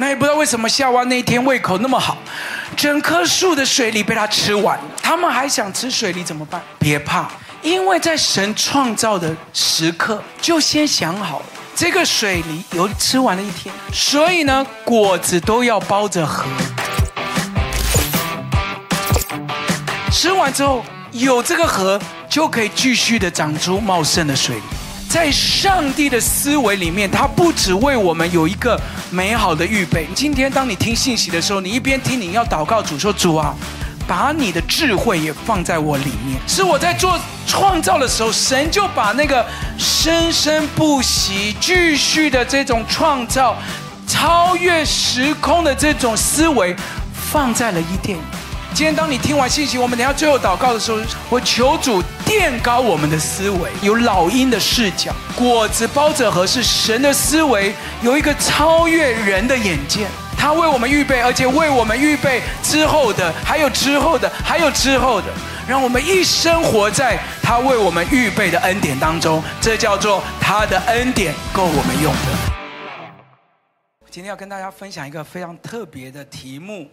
那也不知道为什么夏娃那一天胃口那么好，整棵树的水梨被他吃完。他们还想吃水梨怎么办？别怕，因为在神创造的时刻就先想好了，这个水梨有吃完了一天，所以呢，果子都要包着核。吃完之后，有这个核就可以继续的长出茂盛的水梨。在上帝的思维里面，他不只为我们有一个美好的预备。今天当你听信息的时候，你一边听，你要祷告主说：“主啊，把你的智慧也放在我里面。”是我在做创造的时候，神就把那个生生不息、继续的这种创造、超越时空的这种思维放在了伊甸。今天当你听完信息，我们等下最后祷告的时候，我求主垫高我们的思维，有老鹰的视角，果子包着核是神的思维，有一个超越人的眼界，他为我们预备，而且为我们预备之后的，还有之后的，还有之后的，让我们一生活在他为我们预备的恩典当中，这叫做他的恩典够我们用的。今天要跟大家分享一个非常特别的题目。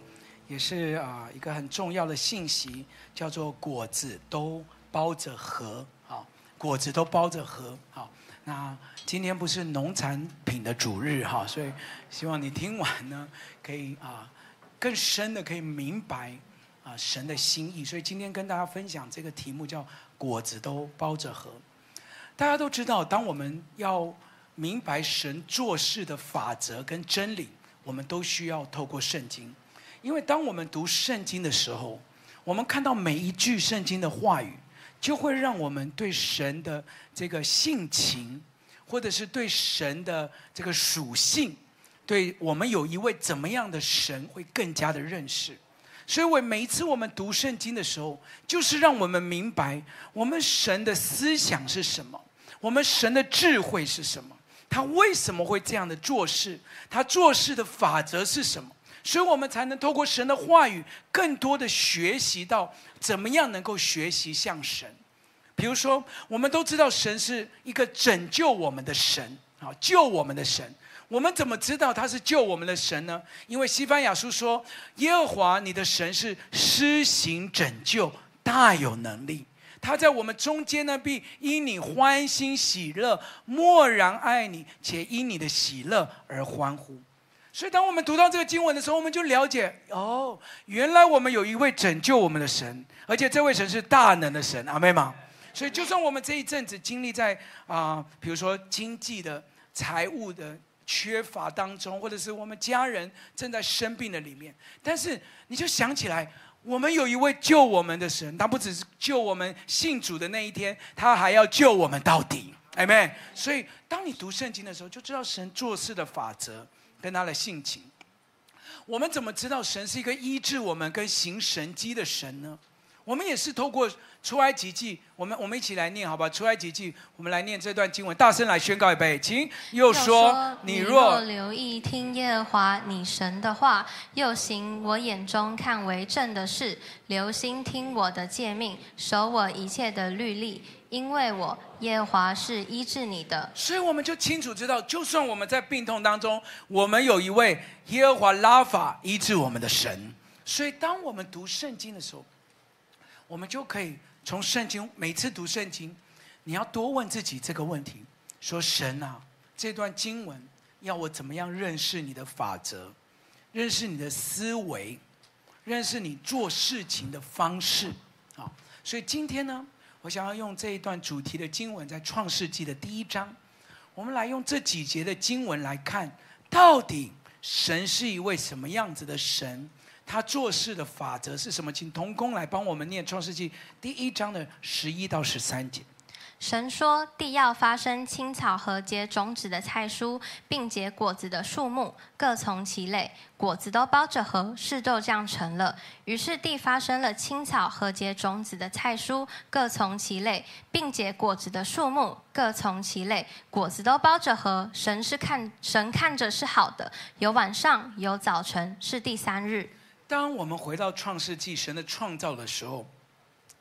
也是啊，一个很重要的信息，叫做果子都包着核，啊，果子都包着核，啊。那今天不是农产品的主日哈，所以希望你听完呢，可以啊更深的可以明白啊神的心意。所以今天跟大家分享这个题目叫果子都包着核。大家都知道，当我们要明白神做事的法则跟真理，我们都需要透过圣经。因为当我们读圣经的时候，我们看到每一句圣经的话语，就会让我们对神的这个性情，或者是对神的这个属性，对我们有一位怎么样的神，会更加的认识。所以，我每一次我们读圣经的时候，就是让我们明白我们神的思想是什么，我们神的智慧是什么，他为什么会这样的做事，他做事的法则是什么。所以我们才能透过神的话语，更多的学习到怎么样能够学习像神。比如说，我们都知道神是一个拯救我们的神，啊，救我们的神。我们怎么知道他是救我们的神呢？因为西班牙书说，耶和华你的神是施行拯救，大有能力。他在我们中间呢，必因你欢欣喜乐，默然爱你，且因你的喜乐而欢呼。所以，当我们读到这个经文的时候，我们就了解哦，原来我们有一位拯救我们的神，而且这位神是大能的神，阿妹吗？所以，就算我们这一阵子经历在啊、比如说经济的、财务的缺乏当中，或者是我们家人正在生病的里面，但是你就想起来，我们有一位救我们的神，他不只是救我们信主的那一天，他还要救我们到底，阿妹。所以，当你读圣经的时候，就知道神做事的法则。跟他的性情，我们怎么知道神是一个医治我们跟行神迹的神呢？我们也是透过出埃及记，我们我们一起来念，好吧？出埃及记，我们来念这段经文，大声来宣告一遍，请。又说，你若留意听耶和华你神的话，又行我眼中看为正的事，留心听我的诫命，守我一切的律例。因为我耶和华是医治你的，所以我们就清楚知道，就算我们在病痛当中，我们有一位耶和华拉法医治我们的神。所以当我们读圣经的时候，我们就可以从圣经每次读圣经，你要多问自己这个问题：说神啊，这段经文要我怎么样认识你的法则，认识你的思维，认识你做事情的方式啊。所以今天呢，我想要用这一段主题的经文，在创世纪的第一章，我们来用这几节的经文来看，到底神是一位什么样子的神？他做事的法则是什么？请童工来帮我们念创世纪第一章的十一到十三节。神说：“地要发生青草和结种子的菜蔬，并结果子的树木，各从其类，果子都包着核，是就这样成了。于是地发生了青草和结种子的菜蔬，各从其类，并结果子的树木，各从其类，果子都包着核。神是看神看着是好的，有晚上有早晨，是第三日。”当我们回到创世纪神的创造的时候，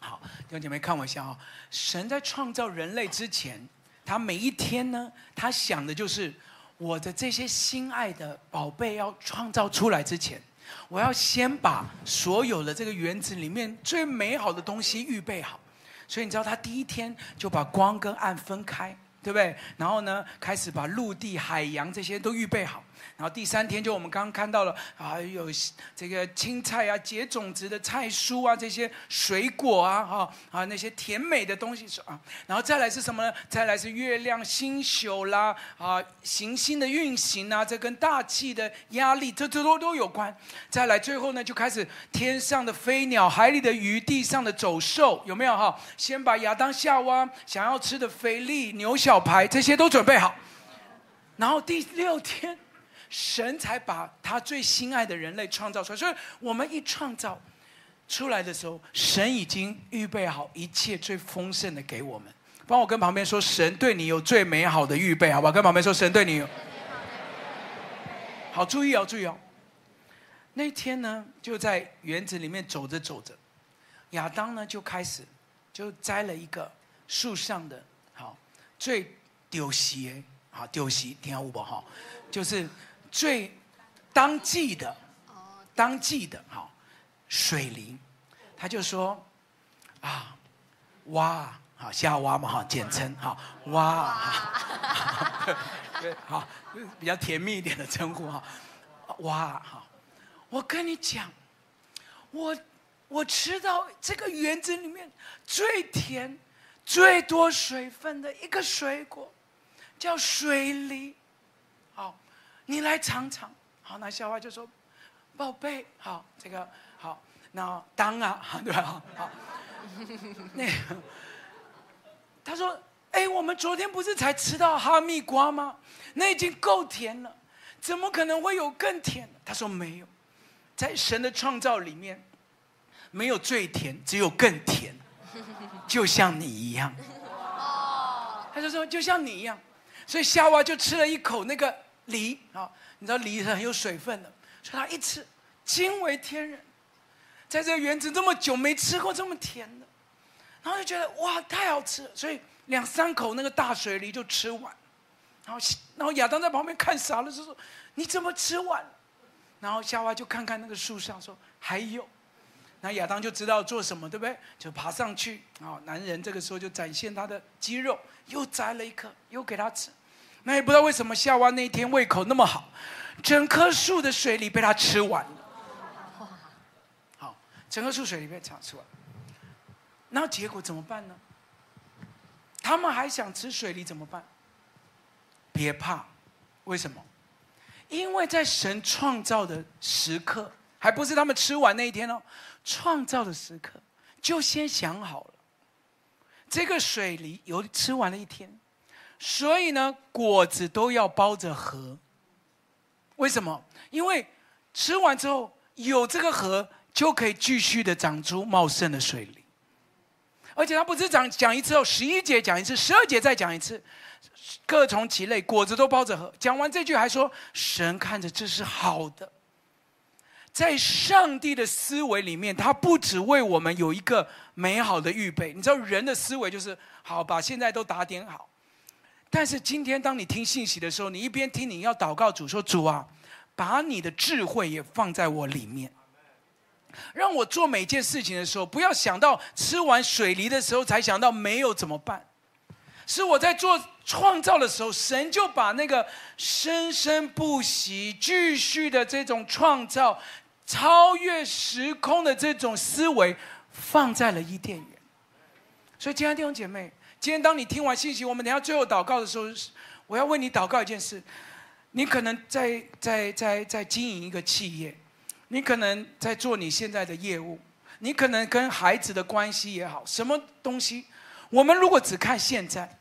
好，弟兄姐妹看我一下啊！神在创造人类之前，他每一天呢，他想的就是我的这些心爱的宝贝要创造出来之前，我要先把所有的这个园子里面最美好的东西预备好。所以你知道，他第一天就把光跟暗分开，对不对？然后呢，开始把陆地、海洋这些都预备好。然后第三天就我们刚刚看到了啊，有这个青菜啊、结种子的菜蔬啊，这些水果啊，哈啊那些甜美的东西是啊。然后再来是什么呢？再来是月亮、星宿啦，啊行星的运行啊，这跟大气的压力，这这都都有关。再来最后呢，就开始天上的飞鸟、海里的鱼、地上的走兽，有没有哈？先把亚当夏娃想要吃的菲力、牛小排这些都准备好，然后第六天。神才把他最心爱的人类创造出来，所以我们一创造出来的时候，神已经预备好一切最丰盛的给我们。帮我跟旁边说，神对你有最美好的预备，好不好？跟旁边说，神对你有。好，注意哦，注意哦。那天呢，就在园子里面走着走着，亚当呢就开始就摘了一个树上的，好最丢席，好丢席，听好不好？就是。最当季的，当季的哈水梨，他就说啊，哇，好夏娃嘛哈，简称哈哇，好比较甜蜜一点的称呼哈，哇哈，我跟你讲，我我吃到这个园子里面最甜、最多水分的一个水果，叫水梨，你来尝尝，好，那夏娃就说：“宝贝，好，这个好，那当啊，对吧？好，好那个，他说：哎，我们昨天不是才吃到哈密瓜吗？那已经够甜了，怎么可能会有更甜？他说没有，在神的创造里面，没有最甜，只有更甜，就像你一样。他就说就像你一样，所以夏娃就吃了一口那个。”梨啊，你知道梨是很有水分的，所以他一吃惊为天人，在这个园子这么久没吃过这么甜的，然后就觉得哇太好吃了，所以两三口那个大水梨就吃完，然后然后亚当在旁边看傻了，就说你怎么吃完？然后夏娃就看看那个树上说还有，那亚当就知道做什么对不对？就爬上去啊，男人这个时候就展现他的肌肉，又摘了一颗又给他吃。那也不知道为什么夏娃那一天胃口那么好，整棵树的水梨被他吃完了。好，整棵树水梨被他吃完了。那结果怎么办呢？他们还想吃水梨怎么办？别怕，为什么？因为在神创造的时刻，还不是他们吃完那一天哦，创造的时刻就先想好了，这个水梨有吃完了一天。所以呢，果子都要包着核。为什么？因为吃完之后有这个核，就可以继续的长出茂盛的水灵。而且他不是讲讲一次哦，十一节讲一次，十二节再讲一次，各从其类，果子都包着核。讲完这句还说，神看着这是好的。在上帝的思维里面，他不只为我们有一个美好的预备。你知道人的思维就是好，把现在都打点好。但是今天，当你听信息的时候，你一边听，你要祷告主说：“主啊，把你的智慧也放在我里面，让我做每件事情的时候，不要想到吃完水梨的时候才想到没有怎么办。是我在做创造的时候，神就把那个生生不息、继续的这种创造、超越时空的这种思维放在了伊甸园。所以，亲爱的弟兄姐妹。”今天当你听完信息，我们等下最后祷告的时候，我要为你祷告一件事。你可能在在在在经营一个企业，你可能在做你现在的业务，你可能跟孩子的关系也好，什么东西？我们如果只看现在，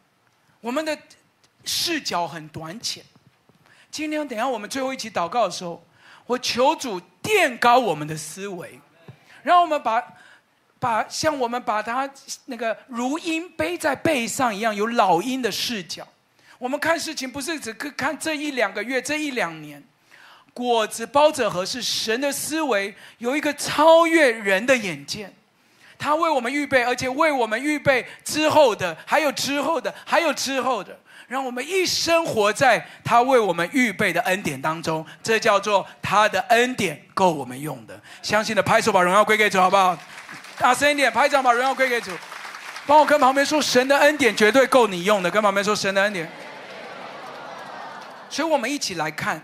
我们的视角很短浅。今天等下我们最后一起祷告的时候，我求主垫高我们的思维，让我们把。把像我们把它那个如鹰背在背上一样，有老鹰的视角。我们看事情不是只看这一两个月、这一两年。果子包着核是神的思维，有一个超越人的眼界。他为我们预备，而且为我们预备之后的，还有之后的，还有之后的，让我们一生活在他为我们预备的恩典当中。这叫做他的恩典够我们用的。相信的拍手，把荣耀归给主，好不好？大声一点，拍掌，把荣耀归给主。帮我跟旁边说，神的恩典绝对够你用的。跟旁边说，神的恩典。所以我们一起来看，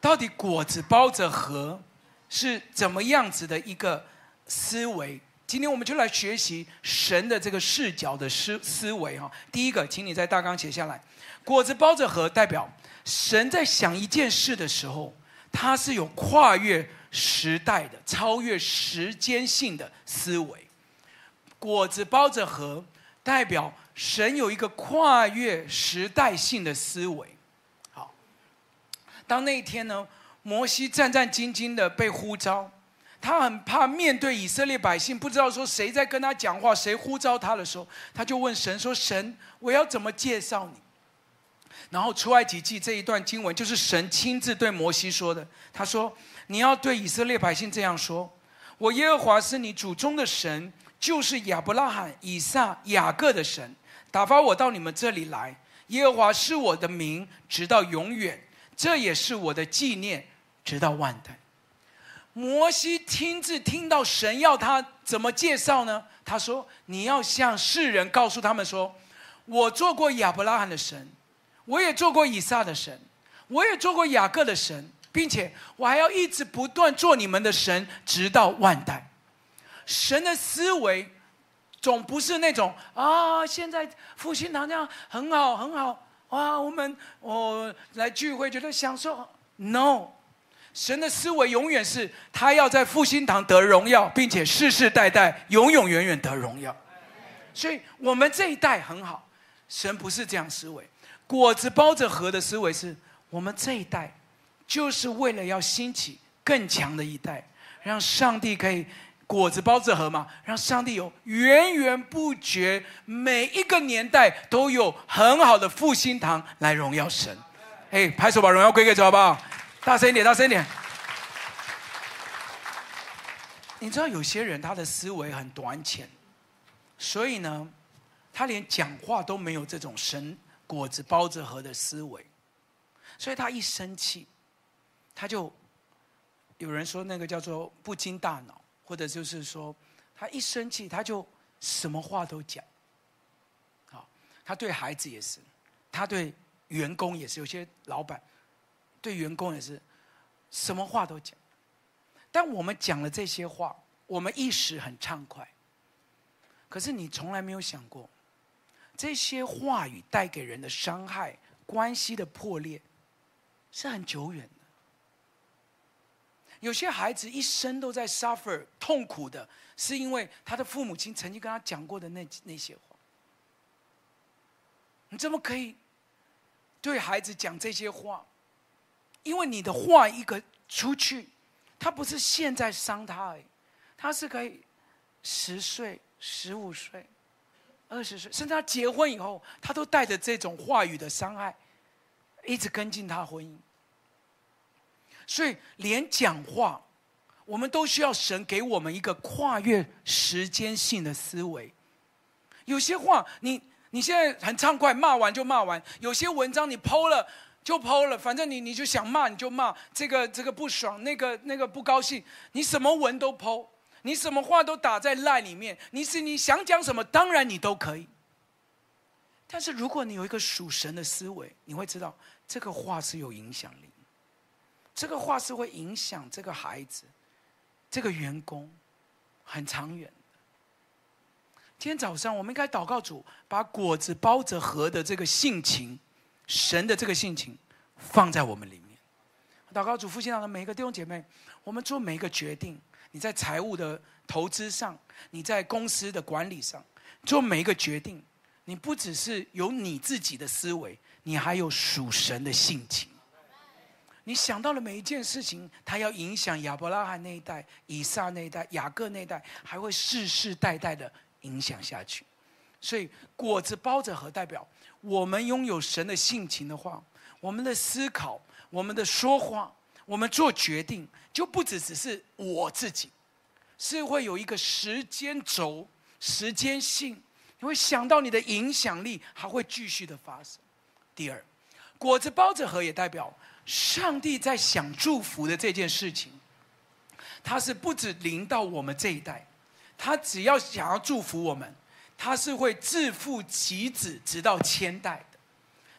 到底果子包着核是怎么样子的一个思维。今天我们就来学习神的这个视角的思思维哈。第一个，请你在大纲写下来，果子包着核，代表神在想一件事的时候，他是有跨越时代的、超越时间性的思维。果子包着核，代表神有一个跨越时代性的思维。好，当那一天呢，摩西战战兢兢的被呼召。他很怕面对以色列百姓，不知道说谁在跟他讲话，谁呼召他的时候，他就问神说：“神，我要怎么介绍你？”然后出埃及记这一段经文就是神亲自对摩西说的。他说：“你要对以色列百姓这样说：我耶和华是你祖宗的神，就是亚伯拉罕、以撒、雅各的神，打发我到你们这里来。耶和华是我的名，直到永远，这也是我的纪念，直到万代。”摩西亲自听到神要他怎么介绍呢？他说：“你要向世人告诉他们说，我做过亚伯拉罕的神，我也做过以撒的神，我也做过雅各的神，并且我还要一直不断做你们的神，直到万代。”神的思维总不是那种啊，现在复兴堂这样很好很好哇，我们我来聚会觉得享受。No。神的思维永远是他要在复兴堂得荣耀，并且世世代代、永永远远得荣耀。所以，我们这一代很好。神不是这样思维，果子包着核的思维是我们这一代，就是为了要兴起更强的一代，让上帝可以果子包着核嘛，让上帝有源源不绝，每一个年代都有很好的复兴堂来荣耀神。哎，拍手把荣耀归给主，好不好？大声一点，大声一点。你知道有些人他的思维很短浅，所以呢，他连讲话都没有这种神果子包着核的思维，所以他一生气，他就有人说那个叫做不经大脑，或者就是说他一生气他就什么话都讲。好，他对孩子也是，他对员工也是，有些老板。对员工也是，什么话都讲。但我们讲了这些话，我们一时很畅快。可是你从来没有想过，这些话语带给人的伤害、关系的破裂，是很久远的。有些孩子一生都在 suffer 痛苦的，是因为他的父母亲曾经跟他讲过的那那些话。你怎么可以对孩子讲这些话？因为你的话一个出去，他不是现在伤他而已，他是可以十岁、十五岁、二十岁，甚至他结婚以后，他都带着这种话语的伤害，一直跟进他婚姻。所以，连讲话，我们都需要神给我们一个跨越时间性的思维。有些话，你你现在很畅快，骂完就骂完；有些文章你剖了。就抛了，反正你你就想骂你就骂，这个这个不爽，那个那个不高兴，你什么文都抛，你什么话都打在赖里面，你是你想讲什么，当然你都可以。但是如果你有一个属神的思维，你会知道这个话是有影响力，这个话是会影响这个孩子，这个员工，很长远的。今天早上我们应该祷告主，把果子包着核的这个性情。神的这个性情放在我们里面，祷告主复兴堂的每一个弟兄姐妹，我们做每一个决定，你在财务的投资上，你在公司的管理上，做每一个决定，你不只是有你自己的思维，你还有属神的性情。你想到了每一件事情，它要影响亚伯拉罕那一代、以撒那一代、雅各那一代，还会世世代代的影响下去。所以果子包着核代表。我们拥有神的性情的话，我们的思考、我们的说话、我们做决定，就不只只是我自己。是会有一个时间轴、时间性，你会想到你的影响力还会继续的发生。第二，果子包着核也代表上帝在想祝福的这件事情，他是不止临到我们这一代，他只要想要祝福我们，他是会自父及子，直到千代的。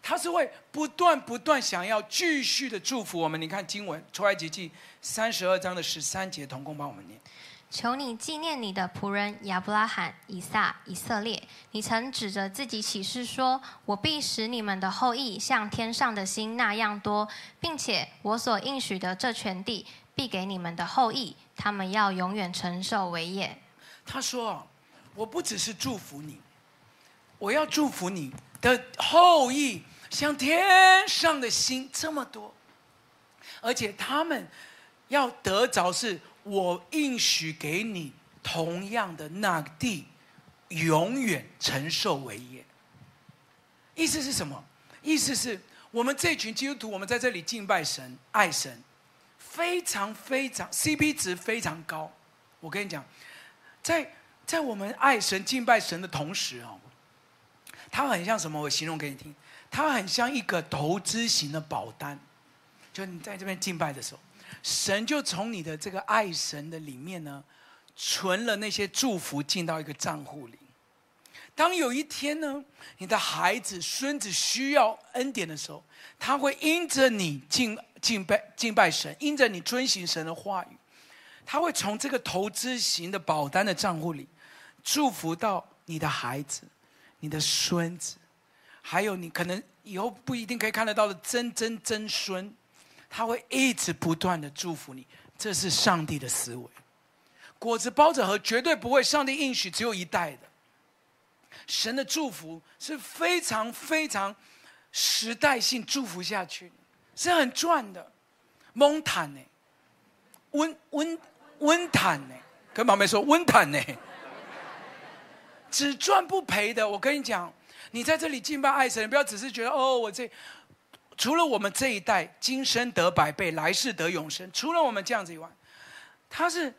他是会不断不断想要继续的祝福我们。你看经文出埃及记三十二章的十三节，同工帮我们念：求你纪念你的仆人亚伯拉罕、以撒、以色列。你曾指着自己起誓说：“我必使你们的后裔像天上的星那样多，并且我所应许的这全地必给你们的后裔，他们要永远承受为业。”他说：“我不只是祝福你，我要祝福你的后裔。”像天上的星这么多，而且他们要得着是我应许给你同样的那个地，永远承受为业。意思是什么？意思是我们这群基督徒，我们在这里敬拜神、爱神，非常非常 CP 值非常高。我跟你讲，在在我们爱神、敬拜神的同时哦，它很像什么？我形容给你听。它很像一个投资型的保单，就你在这边敬拜的时候，神就从你的这个爱神的里面呢，存了那些祝福进到一个账户里。当有一天呢，你的孩子、孙子需要恩典的时候，他会因着你敬敬拜敬拜神，因着你遵行神的话语，他会从这个投资型的保单的账户里，祝福到你的孩子、你的孙子。还有，你可能以后不一定可以看得到的曾曾曾孙，他会一直不断的祝福你，这是上帝的思维。果子包着核绝对不会，上帝应许只有一代的。神的祝福是非常非常时代性祝福下去，是很赚的。蒙坦呢，温温温坦呢，跟旁边说温坦呢，只赚不赔的。我跟你讲。你在这里敬拜爱神，不要只是觉得哦，我这除了我们这一代今生得百倍，来世得永生，除了我们这样子以外，他是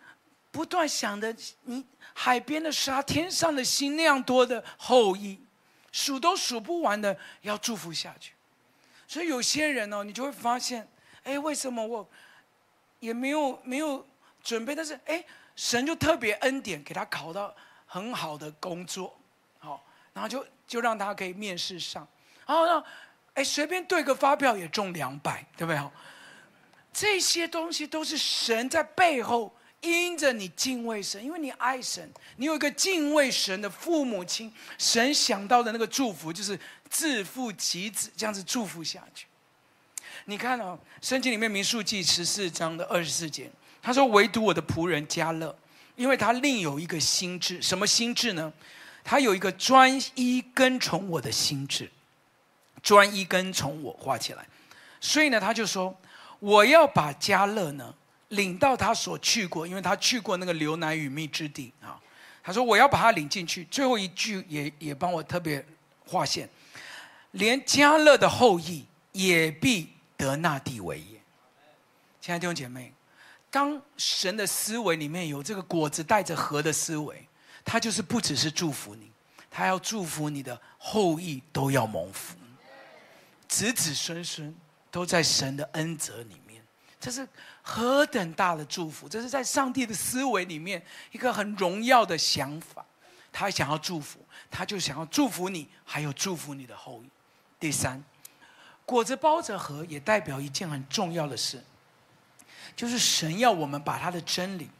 不断想的，你海边的沙，天上的星那样多的后裔，数都数不完的要祝福下去。所以有些人哦，你就会发现，哎，为什么我也没有没有准备，但是哎，神就特别恩典给他考到很好的工作，好，然后就。就让他可以面试上，然后让，哎，随便对个发票也中两百，对不对？这些东西都是神在背后因着你敬畏神，因为你爱神，你有一个敬畏神的父母亲，神想到的那个祝福就是自父及子这样子祝福下去。你看哦，圣经里面民数记十四章的二十四节，他说：“唯独我的仆人迦勒，因为他另有一个心智，什么心智呢？”他有一个专一跟从我的心智，专一跟从我画起来，所以呢，他就说我要把迦勒呢领到他所去过，因为他去过那个流奶与蜜之地啊。他说我要把他领进去。最后一句也也帮我特别划线，连迦勒的后裔也必得那地为业。亲爱的弟兄姐妹，当神的思维里面有这个果子带着核的思维。他就是不只是祝福你，他要祝福你的后裔都要蒙福，子子孙孙都在神的恩泽里面，这是何等大的祝福！这是在上帝的思维里面一个很荣耀的想法。他想要祝福，他就想要祝福你，还有祝福你的后裔。第三，果子包着核也代表一件很重要的事，就是神要我们把他的真理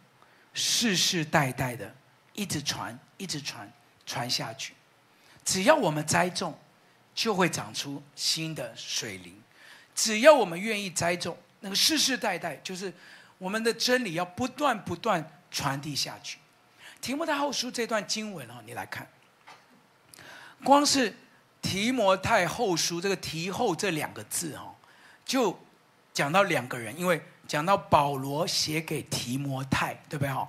世世代代的。一直传，一直传，传下去。只要我们栽种，就会长出新的水灵。只要我们愿意栽种，那个世世代代，就是我们的真理要不断不断传递下去。提摩太后书这段经文啊，你来看，光是提摩太后书这个“提后”这两个字哦，就讲到两个人，因为讲到保罗写给提摩太，对不对？哈，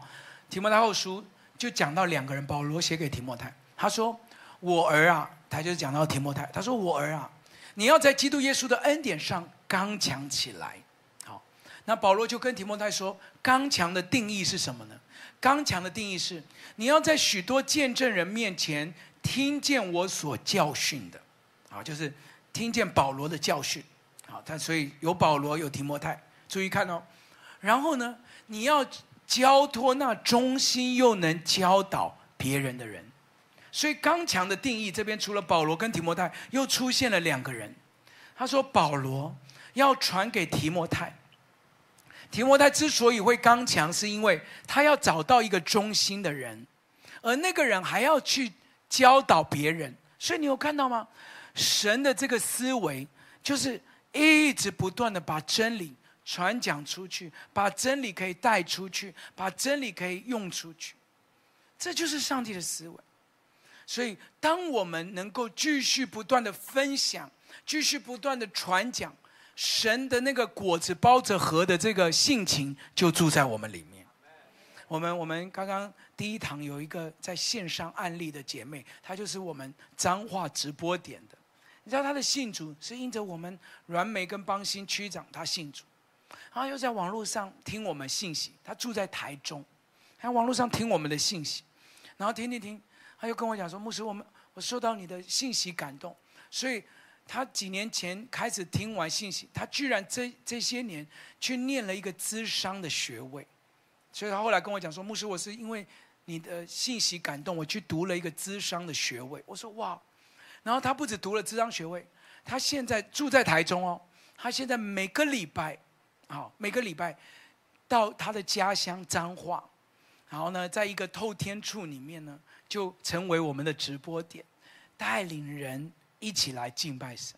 提摩太后书。就讲到两个人，保罗写给提摩太，他说：“我儿啊，他就讲到提摩太，他说：我儿啊，你要在基督耶稣的恩典上刚强起来。好，那保罗就跟提摩太说，刚强的定义是什么呢？刚强的定义是，你要在许多见证人面前听见我所教训的，啊，就是听见保罗的教训，好，他所以有保罗有提摩太，注意看哦。然后呢，你要交托那忠心又能教导别人的人。所以刚强的定义这边除了保罗跟提摩太，又出现了两个人。他说保罗要传给提摩太。提摩太之所以会刚强，是因为他要找到一个忠心的人，而那个人还要去教导别人。所以你有看到吗？神的这个思维就是一直不断的把真理传讲出去，把真理可以带出去，把真理可以用出去。这就是上帝的思维。所以，当我们能够继续不断的分享，继续不断的传讲。神的那个果子包着核的这个性情就住在我们里面。我们我们刚刚第一堂有一个在线上案例的姐妹，她就是我们彰化直播点的。你知道她的信主是因着我们阮美跟邦兴区长她信主，然后又在网络上听我们信息。她住在台中，在网络上听我们的信息，然后听听听，他又跟我讲说：“牧师，我们我受到你的信息感动，所以。”他几年前开始听完信息，他居然这这些年去念了一个资商的学位，所以他后来跟我讲说：“牧师，我是因为你的信息感动，我去读了一个资商的学位。”我说：“哇！”然后他不止读了资商学位，他现在住在台中哦，他现在每个礼拜，啊，每个礼拜到他的家乡彰化，然后呢，在一个透天厝里面呢，就成为我们的直播点，带领人。一起来敬拜神，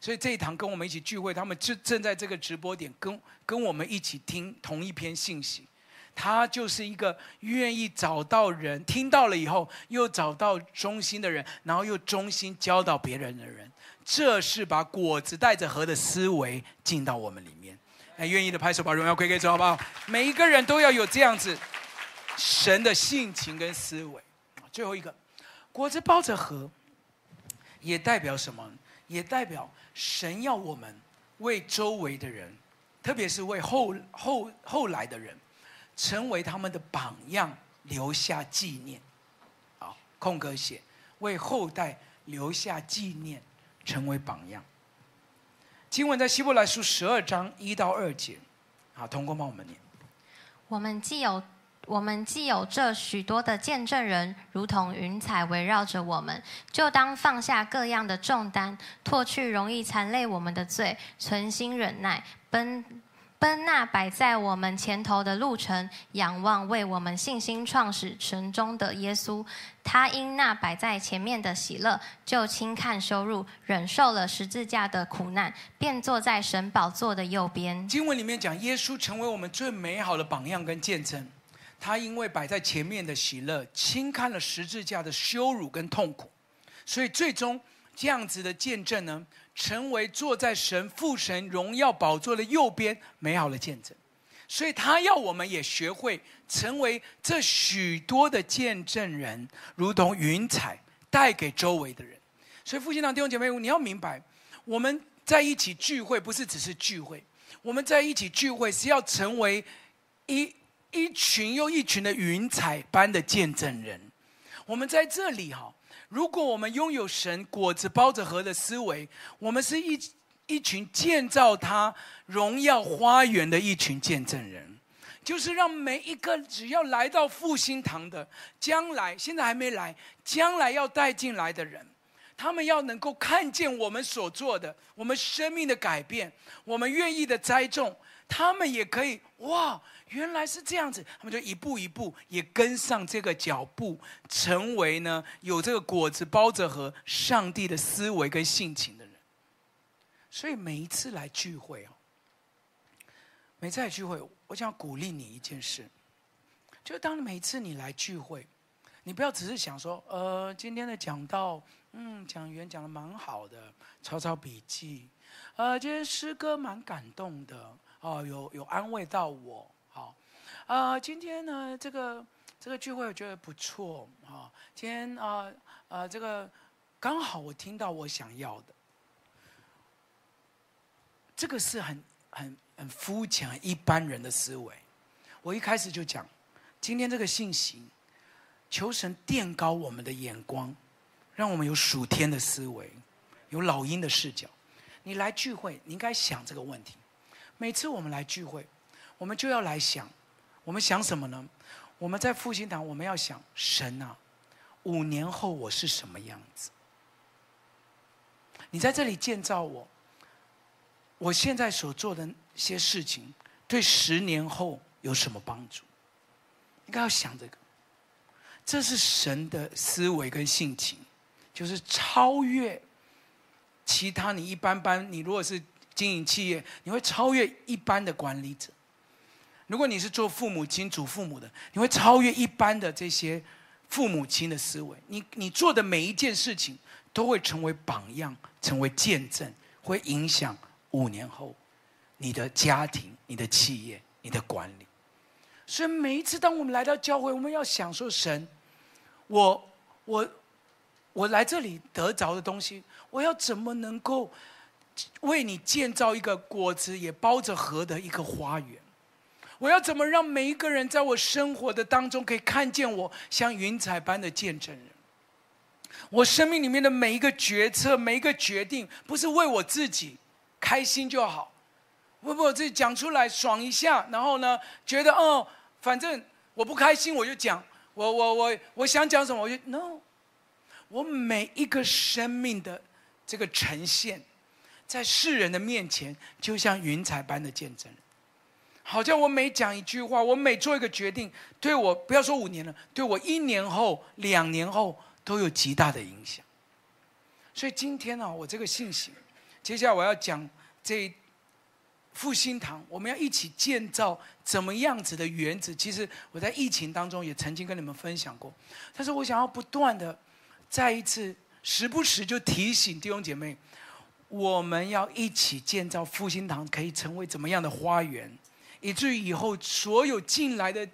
所以这一堂跟我们一起聚会，他们正正在这个直播点跟跟我们一起听同一篇信息。他就是一个愿意找到人，听到了以后又找到忠心的人，然后又忠心教导别人的人。这是把果子带着核的思维进到我们里面。哎，愿意的拍手，把荣耀归给主，好不好？每一个人都要有这样子神的性情跟思维。最后一个，果子包着核。也代表什么？也代表神要我们为周围的人，特别是为后后后来的人，成为他们的榜样，留下纪念。好，空格写，为后代留下纪念，成为榜样。经文在希伯来书十二章一到二节。好，同工帮我们念。我们既有。我们既有这许多的见证人，如同云彩围绕着我们，就当放下各样的重担，脱去容易残累我们的罪，存心忍耐，奔奔那摆在我们前头的路程，仰望为我们信心创始成终的耶稣。他因那摆在前面的喜乐，就轻看羞辱，忍受了十字架的苦难，便坐在神宝座的右边。经文里面讲，耶稣成为我们最美好的榜样跟见证。他因为摆在前面的喜乐，轻看了十字架的羞辱跟痛苦，所以最终这样子的见证呢，成为坐在神父神荣耀宝座的右边美好的见证。所以他要我们也学会成为这许多的见证人，如同云彩带给周围的人。所以复兴堂弟兄姐妹，你要明白，我们在一起聚会不是只是聚会，我们在一起聚会是要成为一。一群又一群的云彩般的见证人，我们在这里哈。如果我们拥有神果子包着核的思维，我们是一一群建造他荣耀花园的一群见证人，就是让每一个只要来到复兴堂的，将来现在还没来，将来要带进来的人，他们要能够看见我们所做的，我们生命的改变，我们愿意的栽种，他们也可以哇。原来是这样子，他们就一步一步也跟上这个脚步，成为呢有这个果子包着核上帝的思维跟性情的人。所以每一次来聚会哦，每次来聚会，我想鼓励你一件事，就当每次你来聚会，你不要只是想说，呃，今天的讲道，嗯，讲员讲的蛮好的，抄抄笔记，呃，今天诗歌蛮感动的，哦，有有安慰到我。啊、呃，今天呢，这个这个聚会我觉得不错啊、哦。今天啊啊、呃，这个刚好我听到我想要的，这个是很很很肤浅、一般人的思维。我一开始就讲，今天这个信息，求神垫高我们的眼光，让我们有属天的思维，有老鹰的视角。你来聚会，你应该想这个问题。每次我们来聚会，我们就要来想，我们想什么呢？我们在复兴堂，我们要想神啊，五年后我是什么样子？你在这里建造我，我现在所做的些事情，对十年后有什么帮助？应该要想这个。这是神的思维跟性情，就是超越其他你一般般。你如果是经营企业，你会超越一般的管理者；如果你是做父母亲、祖父母的，你会超越一般的这些父母亲的思维。你你做的每一件事情，都会成为榜样。成为见证，会影响五年后你的家庭、你的企业、你的管理。所以每一次当我们来到教会，我们要享受神，我我我来这里得着的东西，我要怎么能够为你建造一个果子也包着核的一个花园？我要怎么让每一个人在我生活的当中可以看见我像云彩般的见证人？我生命里面的每一个决策、每一个决定，不是为我自己开心就好，不不，我自己讲出来爽一下，然后呢，觉得哦，反正我不开心我就讲，我我我我想讲什么我就 no，我每一个生命的这个呈现，在世人的面前，就像云彩般的见证人，好像我每讲一句话，我每做一个决定，对我不要说五年了，对我一年后、两年后。都有极大的影响，所以今天呢、啊，我这个信息，接下来我要讲这复兴堂，我们要一起建造怎么样子的园子。其实我在疫情当中也曾经跟你们分享过，但是我想要不断的再一次，时不时就提醒弟兄姐妹，我们要一起建造复兴堂，可以成为怎么样的花园，以至于以后所有进来的。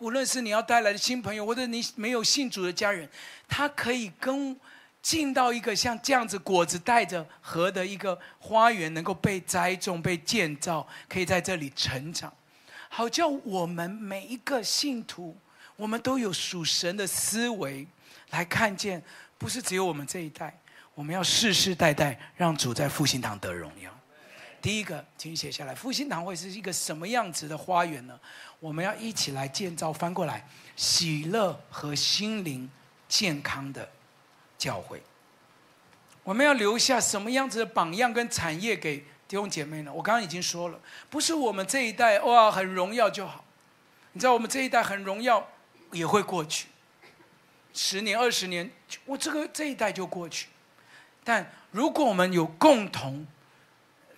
无论是你要带来的新朋友，或者你没有信主的家人，他可以跟进到一个像这样子果子带着核的一个花园，能够被栽种、被建造，可以在这里成长，好叫我们每一个信徒，我们都有属神的思维来看见，不是只有我们这一代，我们要世世代代让主在复兴堂得荣耀。第一个，请写下来，复兴堂会是一个什么样子的花园呢？我们要一起来建造，翻过来，喜乐和心灵健康的教会。我们要留下什么样子的榜样跟产业给弟兄姐妹呢？我刚刚已经说了，不是我们这一代哇很荣耀就好。你知道我们这一代很荣耀也会过去，十年二十年，我这个这一代就过去。但如果我们有共同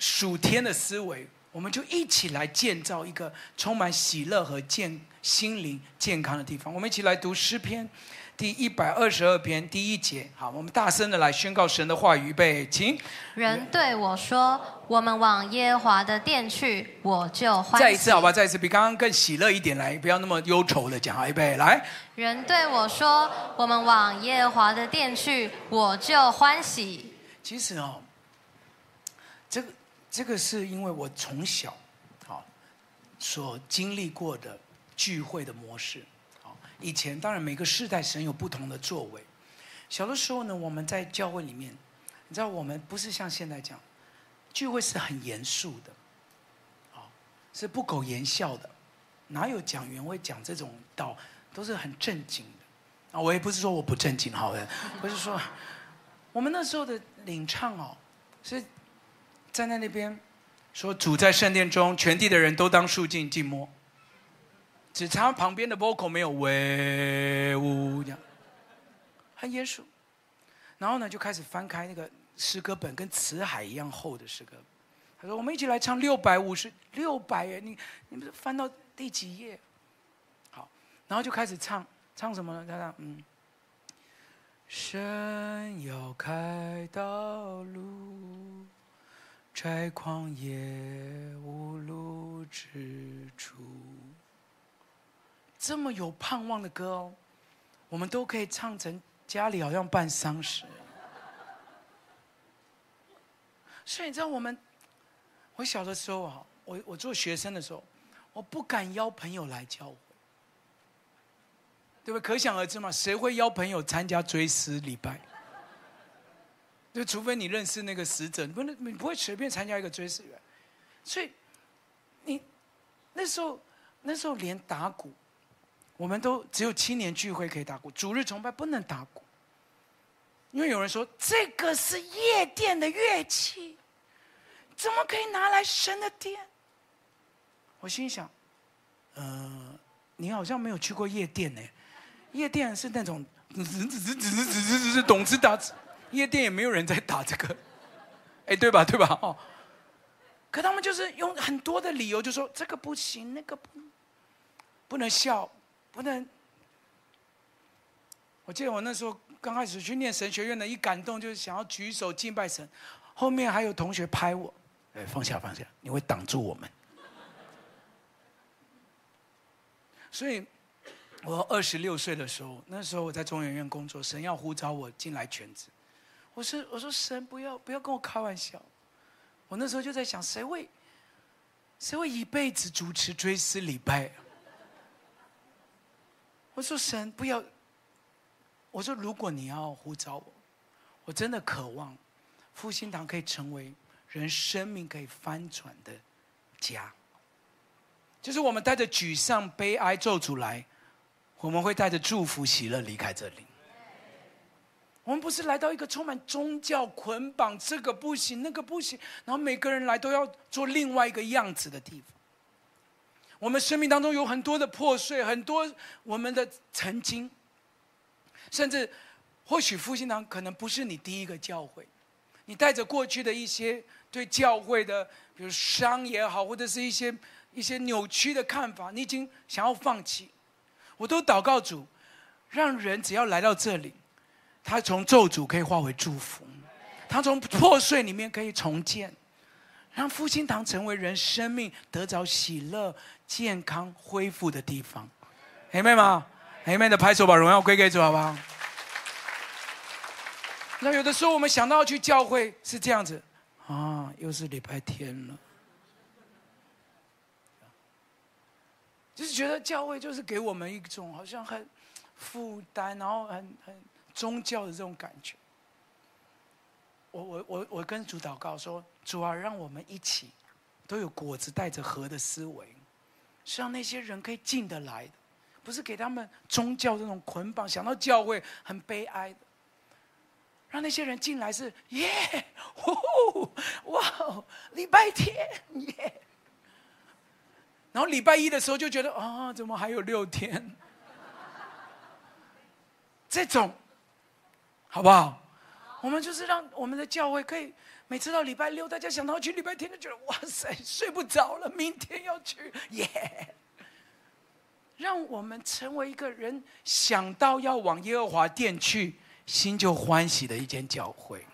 属天的思维。我们就一起来建造一个充满喜乐和健心灵健康的地方。我们一起来读诗篇第一百二十二篇第一节。好，我们大声的来宣告神的话语，预备，请。人对我说：“我们往耶和华的殿去，我就欢喜。”再一次，好吧，再一次，比刚刚更喜乐一点来，不要那么忧愁的讲。好，预备，来。人对我说：“我们往耶和华的殿去，我就欢喜。”其实哦，这个。这个是因为我从小，好，所经历过的聚会的模式，好，以前当然每个世代神有不同的作为。小的时候呢，我们在教会里面，你知道我们不是像现在讲，聚会是很严肃的，好，是不苟言笑的，哪有讲员会讲这种道，都是很正经的。啊，我也不是说我不正经，好的，不是说，我们那时候的领唱哦，是。站在那边，说主在圣殿中，全地的人都当肃静静默，只差旁边的 vocal 没有威武这样，很严肃。然后呢，就开始翻开那个诗歌本，跟辞海一样厚的诗歌。他说：“我们一起来唱六百五十六百耶，你你们翻到第几页？”好，然后就开始唱，唱什么呢？他唱嗯，神要开道路。在旷野无路之处，这么有盼望的歌哦，我们都可以唱成家里好像办丧事。所以你知道，我们我小的时候啊，我我做学生的时候，我不敢邀朋友来教我，对不对？可想而知嘛，谁会邀朋友参加追思礼拜？就除非你认识那个死者，你不能，你不会随便参加一个追思员。所以，你那时候那时候连打鼓，我们都只有青年聚会可以打鼓，主日崇拜不能打鼓，因为有人说这个是夜店的乐器。怎么可以拿来神的殿？我心想，呃，你好像没有去过夜店呢。夜店是那种，只只只只只只只是懂之打，夜店也没有人在打这个，哎，对吧？对吧？哦，可他们就是用很多的理由，就说这个不行，那个不，不能笑，不能。我记得我那时候刚开始去念神学院的，一感动就是想要举手敬拜神，后面还有同学拍我。哎，放下放下，你会挡住我们。所以，我二十六岁的时候，那时候我在中研院工作，神要呼召我进来全职。我说：“我说神，不要不要跟我开玩笑。”我那时候就在想，谁会谁会一辈子主持追思礼拜？我说神，不要。我说如果你要呼召我，我真的渴望复兴堂可以成为。人生命可以翻转的家，就是我们带着沮丧、悲哀、咒诅来，我们会带着祝福、喜乐离开这里。我们不是来到一个充满宗教捆绑，这个不行，那个不行，然后每个人来都要做另外一个样子的地方。我们生命当中有很多的破碎，很多我们的曾经，甚至或许复兴堂可能不是你第一个教会，你带着过去的一些。对教会的，比如伤也好，或者是一些一些扭曲的看法，你已经想要放弃，我都祷告主，让人只要来到这里，他从咒诅可以化为祝福，他从破碎里面可以重建，让复兴堂成为人生命得着喜乐、健康、恢复的地方。阿们吗？阿们的拍手，把荣耀归给主，好不好？那有的时候我们想到去教会是这样子。啊，又是礼拜天了，就是觉得教会就是给我们一种好像很负担，然后很很宗教的这种感觉。我我我我跟主祷告说，主啊，让我们一起都有果子带着核的思维，是让那些人可以进得来的，不是给他们宗教这种捆绑，想到教会很悲哀的。让那些人进来是耶，呼哇，礼拜天耶。然后礼拜一的时候就觉得啊，怎么还有六天？这种好不好？我们就是让我们的教会可以每次到礼拜六，大家想到去礼拜天就觉得哇塞，睡不着了，明天要去耶。让我们成为一个人想到要往耶和华殿去。心就欢喜的一间教会，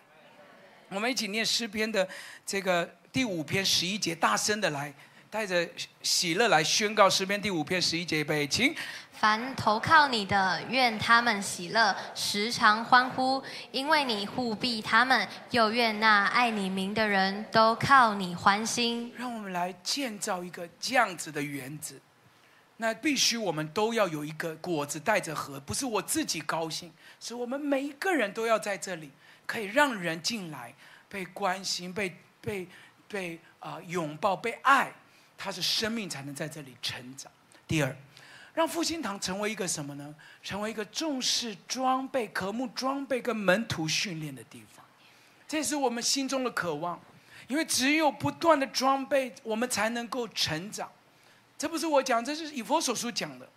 我们一起念诗篇的这个第五篇十一节，大声的来，带着喜乐来宣告诗篇第五篇十一节，预备，请。凡投靠你的，愿他们喜乐，时常欢呼，因为你护庇他们；又愿那爱你名的人都靠你欢心。让我们来建造一个这样子的园子。那必须我们都要有一个果子带着核，不是我自己高兴，是我们每一个人都要在这里，可以让人进来，被关心、被被被啊、呃、拥抱、被爱，他的生命才能在这里成长。第二，让复兴堂成为一个什么呢？成为一个重视装备、渴慕装备跟门徒训练的地方，这是我们心中的渴望，因为只有不断的装备，我们才能够成长。这不是我讲，这是以佛所书讲的。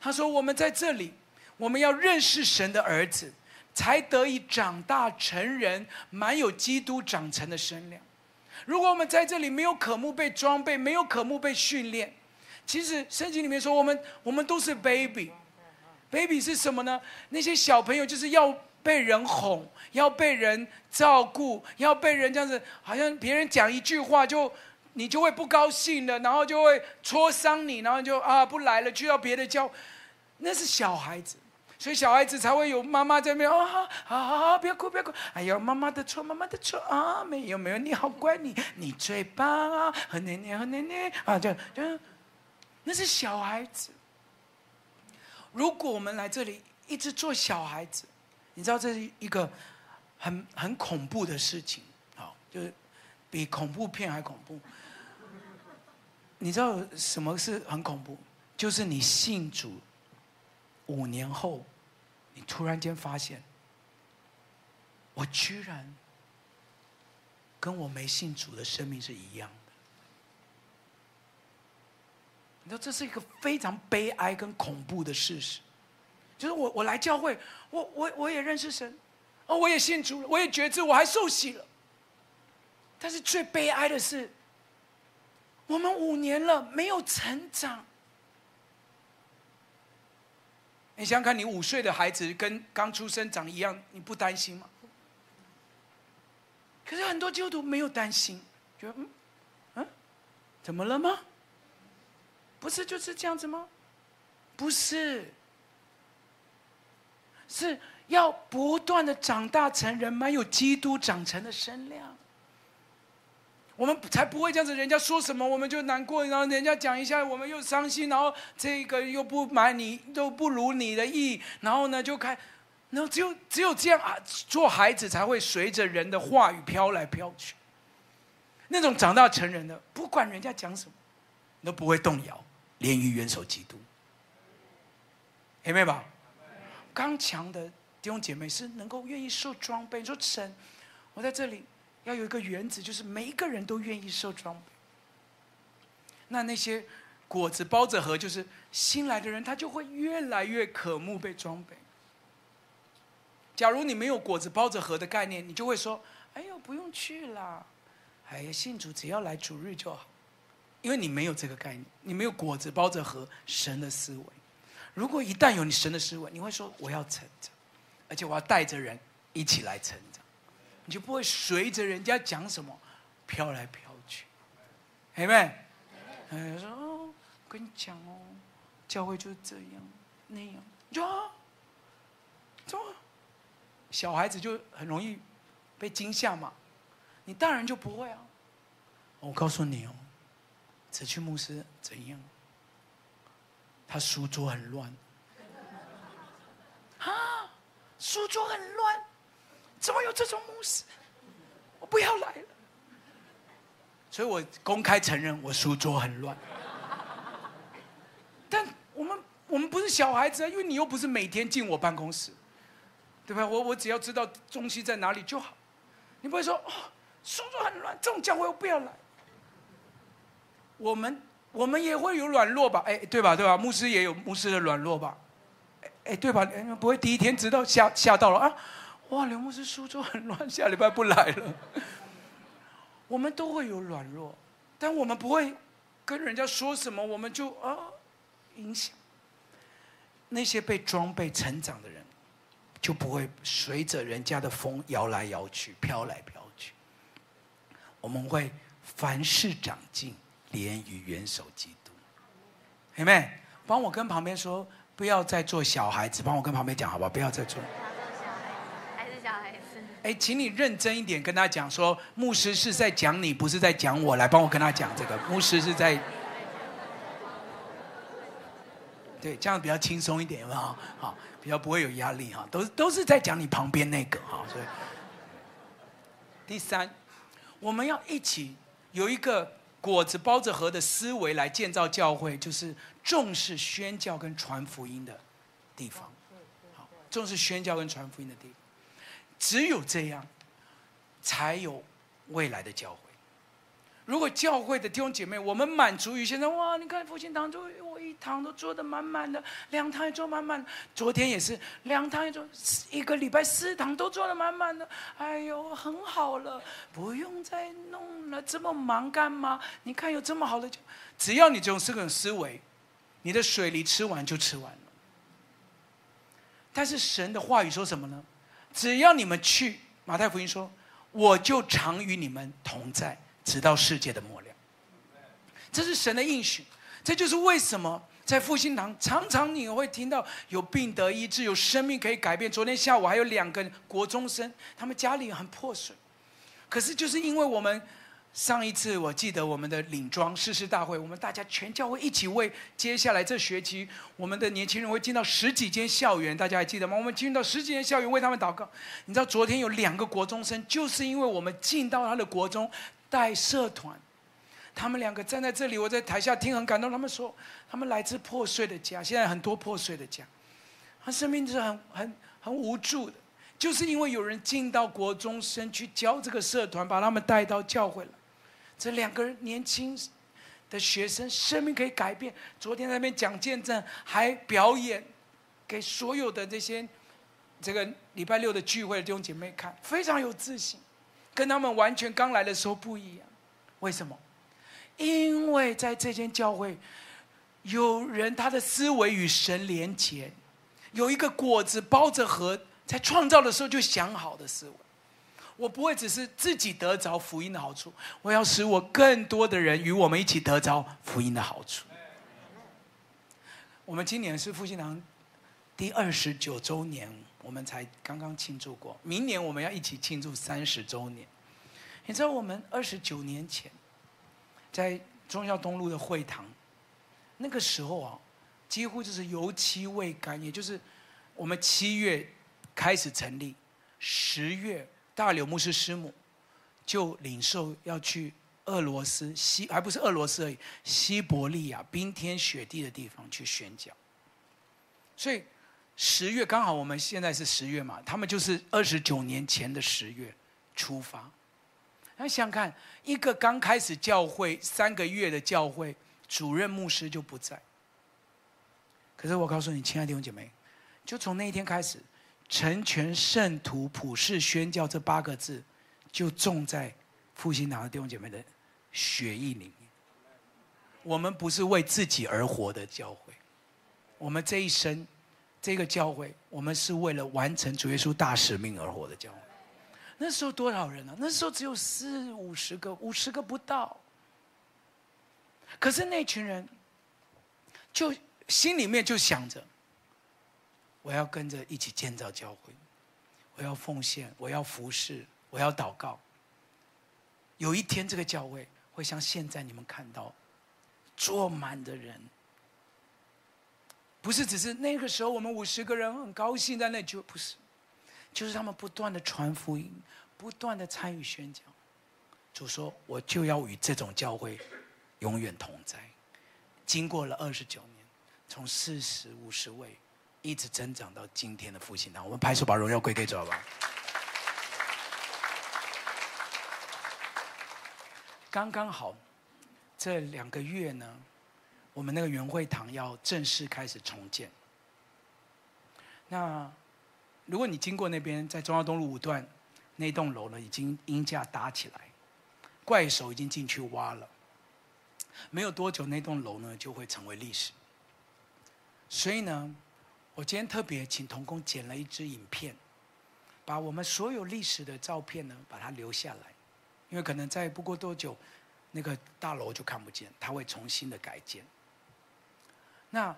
他说：“我们在这里，我们要认识神的儿子，才得以长大成人，满有基督长成的身量。如果我们在这里没有渴慕被装备，没有渴慕被训练，其实圣经里面说，我们我们都是 baby。baby 是什么呢？那些小朋友就是要被人哄，要被人照顾，要被人这样子，好像别人讲一句话就。”你就会不高兴的，然后就会戳伤你，然后就啊不来了，去到别的教，那是小孩子。所以小孩子才会有妈妈在那边啊，好好好，不要哭不要哭。哎呦，妈妈的错，妈妈的错啊，没有没有，你好乖，你你最棒啊，和奶奶和奶奶啊，这样这样，那是小孩子。如果我们来这里一直做小孩子，你知道这是一个很很恐怖的事情，好，就是比恐怖片还恐怖。你知道什么是很恐怖？就是你信主五年后。你突然间发现，我居然跟我没信主的生命是一样的。你知道这是一个非常悲哀跟恐怖的事实，就是我我来教会，我我我也认识神，哦，我也信主了，我也觉知，我还受洗了。但是最悲哀的是，我们五年了没有成长。你想想看，你五岁的孩子跟刚出生长一样，你不担心吗？可是很多基督徒没有担心，觉得嗯，嗯，怎么了吗？不是就是这样子吗？不是，是要不断的长大成人，满有基督长成的身量。我们才不会这样子，人家说什么我们就难过，然后人家讲一下我们又伤心，然后这个又不满你，又不如你的意，然后呢就开，然后只有只有这样啊，做孩子才会随着人的话语飘来飘去。那种长大成人的，不管人家讲什么，都不会动摇，连于元首基督，明白吧？刚强的弟兄姐妹是能够愿意受装备，说神，我在这里。要有一个原则，就是每一个人都愿意受装备。那那些果子包着核，就是新来的人，他就会越来越渴慕被装备。假如你没有果子包着核的概念，你就会说：“哎呦，不用去了，哎呀，信主只要来主日就好。”因为你没有这个概念，你没有果子包着核神的思维。如果一旦有你神的思维，你会说：“我要成长，而且我要带着人一起来成长。”你就不会随着人家讲什么飘来飘去，明白？哎，说哦，我跟你讲哦，教会就是这样那样，你就，小孩子就很容易被惊吓嘛，你大人就不会啊。我告诉你哦，哲区牧师怎样？他书桌很乱，啊，书桌很乱。怎么有这种牧师？我不要来了。所以我公开承认，我书桌很乱。但我们我们不是小孩子啊，因为你又不是每天进我办公室，对吧？我我只要知道东西在哪里就好。你不会说哦，书桌很乱，这种教会我不要来。我们我们也会有软弱吧？哎，对吧？对吧？牧师也有牧师的软弱吧？哎，对吧？不会第一天知道吓吓到了啊？哇，刘牧师苏州很乱，下礼拜不来了。我们都会有软弱，但我们不会跟人家说什么，我们就啊影响那些被装备成长的人，就不会随着人家的风摇来摇去、飘来飘去。我们会凡事长进，连于元首基督。姐妹，帮我跟旁边说，不要再做小孩子。帮我跟旁边讲，好不好？不要再做。哎，请你认真一点跟他讲说，牧师是在讲你，不是在讲我。来帮我跟他讲这个，牧师是在，对，这样比较轻松一点，有没有？好，比较不会有压力哈。都都是在讲你旁边那个哈。所以，第三，我们要一起有一个果子包着核的思维来建造教会，就是重视宣教跟传福音的地方。好，重视宣教跟传福音的地方。只有这样，才有未来的教会。如果教会的弟兄姐妹，我们满足于现在，哇，你看复兴堂都我一堂都坐得满满的，两堂也坐满满。昨天也是两堂也坐，一个礼拜四堂都坐得满满的。哎呦，很好了，不用再弄了，这么忙干嘛？你看有这么好的，只要你这种这种思维，你的水里吃完就吃完了。但是神的话语说什么呢？只要你们去，马太福音说，我就常与你们同在，直到世界的末了。这是神的应许，这就是为什么在复兴堂，常常你会听到有病得医治，有生命可以改变。昨天下午还有两个国中生，他们家里很破碎，可是就是因为我们上一次我记得我们的领庄誓师大会，我们大家全教会一起为接下来这学期我们的年轻人会进到十几间校园，大家还记得吗？我们进到十几间校园为他们祷告。你知道昨天有两个国中生，就是因为我们进到他的国中带社团。他们两个站在这里，我在台下听很感动。他们说，他们来自破碎的家，现在很多破碎的家，他生命是很很很无助的，就是因为有人进到国中生去教这个社团，把他们带到教会了。这两个人年轻的学生，生命可以改变。昨天那边讲见证，还表演给所有的这些这个礼拜六的聚会的弟兄姐妹看，非常有自信，跟他们完全刚来的时候不一样。为什么？因为在这间教会，有人他的思维与神连结，有一个果子包着核，在创造的时候就想好的思维。我不会只是自己得着福音的好处，我要使我更多的人与我们一起得着福音的好处。我们今年是复兴堂第二十九周年，我们才刚刚庆祝过，明年我们要一起庆祝三十周年。你知道我们二十九年前，在中孝东路的会堂，那个时候啊，几乎就是油漆未干，也就是我们七月开始成立，十月大柳牧师师母就领受要去俄罗斯西，还不是俄罗斯而已，西伯利亚冰天雪地的地方去宣讲。所以十月刚好我们现在是十月嘛，他们就是二十九年前的十月出发。那想想看，一个刚开始教会三个月的教会主任牧师就不在。可是我告诉你，亲爱的弟兄姐妹，就从那一天开始，成全圣徒、普世宣教这八个字，就种在复兴堂的弟兄姐妹的血液里面。我们不是为自己而活的教会，我们这一生，这个教会，我们是为了完成主耶稣大使命而活的教会。那时候多少人呢、啊？那时候只有四五十个，五十个不到。可是那群人，就心里面就想着，我要跟着一起建造教会，我要奉献，我要服侍，我要祷告。有一天，这个教会会像现在你们看到，坐满的人，不是只是那个时候我们五十个人很高兴在那就不是。就是他们不断的传福音，不断的参与宣讲。主说：“我就要与这种教会永远同在。”经过了二十九年，从四十五十位，一直增长到今天的复兴堂。我们拍手把荣耀归给主，好吧？刚刚好，这两个月呢，我们那个元会堂要正式开始重建。那。如果你经过那边，在忠孝东路五段那栋楼呢，已经鹰架搭起来，怪手已经进去挖了。没有多久，那栋楼呢就会成为历史。所以呢，我今天特别请童工剪了一支影片，把我们所有历史的照片呢，把它留下来，因为可能再不过多久，那个大楼就看不见，它会重新的改建。那。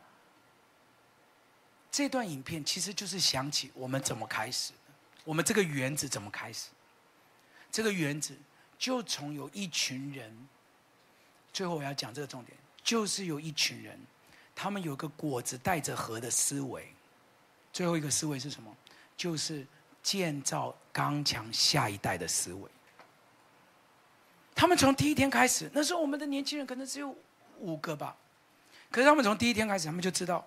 这段影片其实就是想起我们怎么开始，我们这个园子怎么开始。这个园子就从有一群人，最后我要讲这个重点，就是有一群人，他们有个果子带着核的思维。最后一个思维是什么？就是建造刚强下一代的思维。他们从第一天开始，那时候我们的年轻人可能只有五个吧，可是他们从第一天开始，他们就知道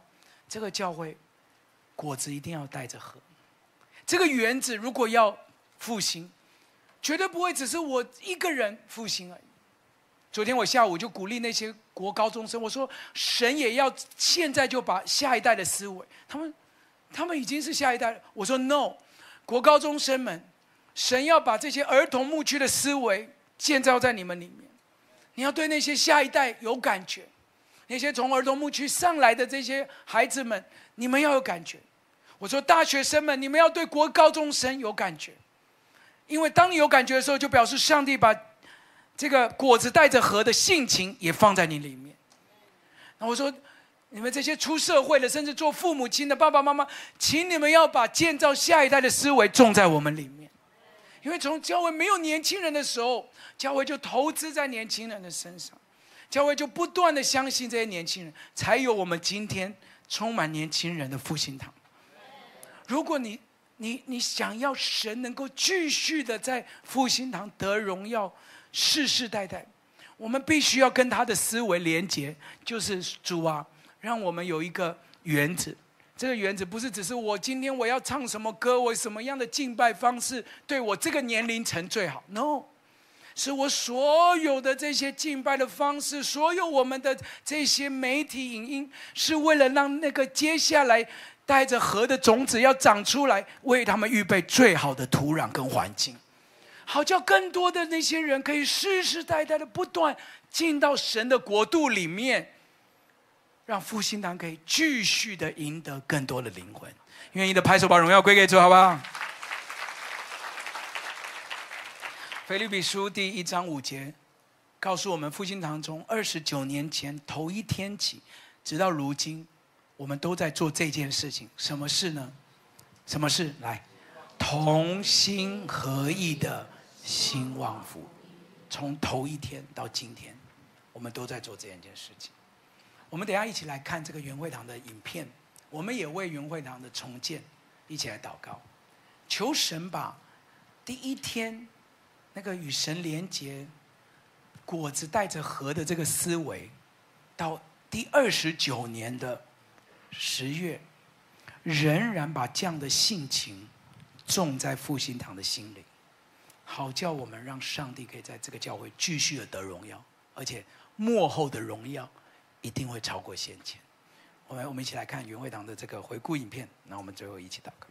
这个教会。果子一定要带着核。这个园子如果要复兴，绝对不会只是我一个人复兴而已。昨天我下午就鼓励那些国高中生，我说神也要现在就把下一代的思维，他们他们已经是下一代了。我说 no，国高中生们，神要把这些儿童牧区的思维建造在你们里面。你要对那些下一代有感觉，那些从儿童牧区上来的这些孩子们，你们要有感觉。我说：“大学生们，你们要对国高中生有感觉，因为当你有感觉的时候，就表示上帝把这个果子带着核的性情也放在你里面。”那我说：“你们这些出社会的，甚至做父母亲的爸爸妈妈，请你们要把建造下一代的思维种在我们里面。因为从教会没有年轻人的时候，教会就投资在年轻人的身上，教会就不断的相信这些年轻人，才有我们今天充满年轻人的复兴堂。如果你你你想要神能够继续的在复兴堂得荣耀，世世代代，我们必须要跟他的思维连接，就是主啊，让我们有一个原则。这个原则不是只是我今天我要唱什么歌，我什么样的敬拜方式对我这个年龄层最好？No，是我所有的这些敬拜的方式，所有我们的这些媒体影音，是为了让那个接下来带着核的种子要长出来，为他们预备最好的土壤跟环境，好叫更多的那些人可以世世代代的不断进到神的国度里面。让复兴堂可以继续的赢得更多的灵魂，愿意的拍手把荣耀归给主，好不好？腓立比书第一章五节告诉我们，复兴堂从二十九年前头一天起，直到如今，我们都在做这件事情。什么事呢？什么事？来，同心合意的兴旺福。从头一天到今天，我们都在做这样一件事情。我们等下一起来看这个云会堂的影片，我们也为云会堂的重建一起来祷告，求神把第一天那个与神连结、果子带着核的这个思维，到第二十九年的十月，仍然把这样的性情种在复兴堂的心里，好叫我们让上帝可以在这个教会继续的得荣耀，而且幕后的荣耀。一定会超过先前。我们我们一起来看云会堂的这个回顾影片，那我们最后一起祷告。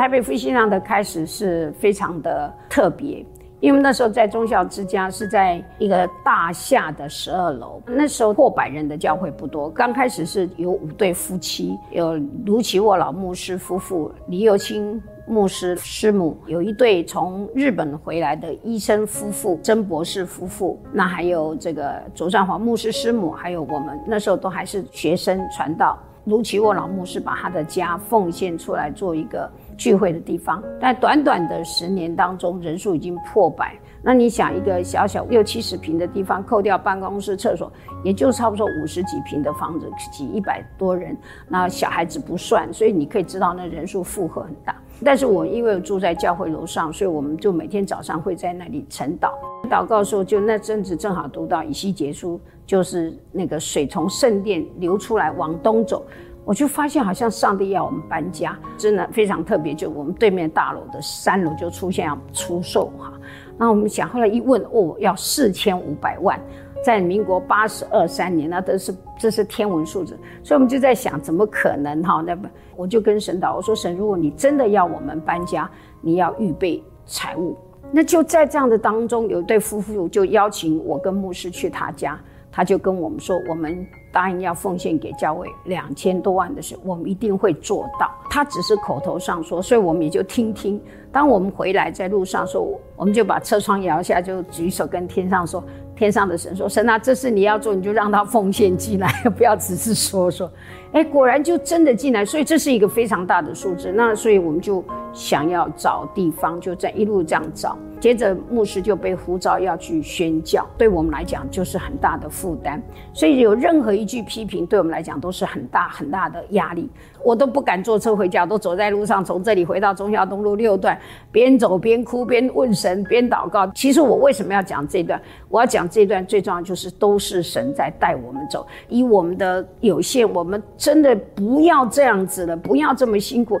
台北复兴堂的开始是非常的特别。因为那时候在忠孝之家是在一个大厦的十二楼，那时候过百人的教会不多。刚开始是有五对夫妻，有卢奇沃老牧师夫妇、李幼清牧师师母，有一对从日本回来的医生夫妇曾博士夫妇，那还有这个卓占华牧师师母，还有我们那时候都还是学生传道。卢奇沃老牧师把他的家奉献出来做一个。聚会的地方，但短短的十年当中，人数已经破百。那你想，一个小小六七十平的地方，扣掉办公室、厕所，也就差不多五十几平的房子，挤一百多人，那小孩子不算，所以你可以知道那人数负荷很大。但是我因为住在教会楼上，所以我们就每天早上会在那里晨祷。祷告的时候，就那阵子正好读到以西结书，就是那个水从圣殿流出来往东走。我就发现好像上帝要我们搬家，真的非常特别。就我们对面大楼的三楼就出现要出售哈，那我们想后来一问哦，要四千五百万，在民国八十二三年，那都是这是天文数字，所以我们就在想怎么可能哈？那我就跟神祷，我说神，如果你真的要我们搬家，你要预备财物。那就在这样的当中，有一对夫妇就邀请我跟牧师去他家，他就跟我们说我们。答应要奉献给教会两千多万的事，我们一定会做到。他只是口头上说，所以我们也就听听。当我们回来在路上说，我们就把车窗摇下，就举手跟天上说：“天上的神说，神啊，这事你要做，你就让他奉献进来，不要只是说说。”哎，果然就真的进来，所以这是一个非常大的数字。那所以我们就想要找地方，就在一路这样找。接着牧师就被呼召要去宣教，对我们来讲就是很大的负担。所以有任何一句批评，对我们来讲都是很大很大的压力。我都不敢坐车回家，都走在路上，从这里回到忠孝东路六段，边走边哭，边问神，边祷告。其实我为什么要讲这段？我要讲这段最重要就是都是神在带我们走。以我们的有限，我们真的不要这样子了，不要这么辛苦。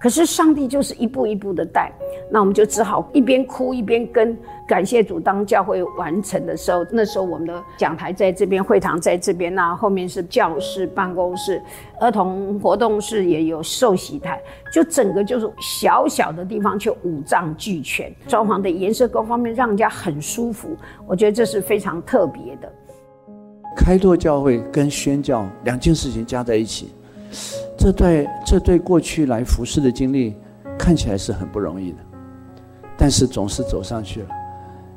可是上帝就是一步一步的带，那我们就只好一边哭一边跟。感谢主，当教会完成的时候，那时候我们的讲台在这边，会堂在这边，那后面是教室、办公室、儿童活动室，也有受洗台，就整个就是小小的地方，却五脏俱全，装潢的颜色各方面让人家很舒服。我觉得这是非常特别的。开拓教会跟宣教两件事情加在一起，这对这对过去来服侍的经历看起来是很不容易的，但是总是走上去了。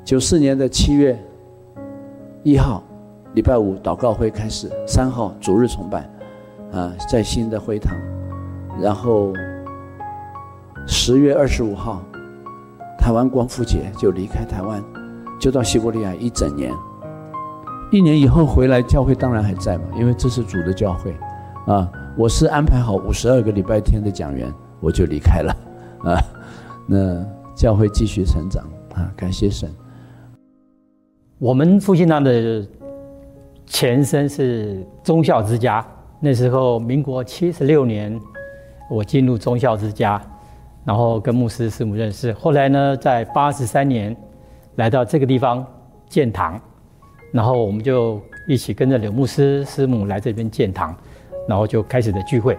九四年的七月一号，礼拜五祷告会开始，三号主日崇拜，啊，在新的会堂，然后十月二十五号，台湾光复节就离开台湾，就到西伯利亚一整年。一年以后回来，教会当然还在嘛，因为这是主的教会，啊，我是安排好五十二个礼拜天的讲员，我就离开了，啊，那教会继续成长，啊，感谢神。我们复兴堂的前身是忠孝之家。那时候，民国七十六年，我进入忠孝之家，然后跟牧师师母认识。后来呢，在八十三年来到这个地方建堂，然后我们就一起跟着柳牧师师母来这边建堂，然后就开始的聚会。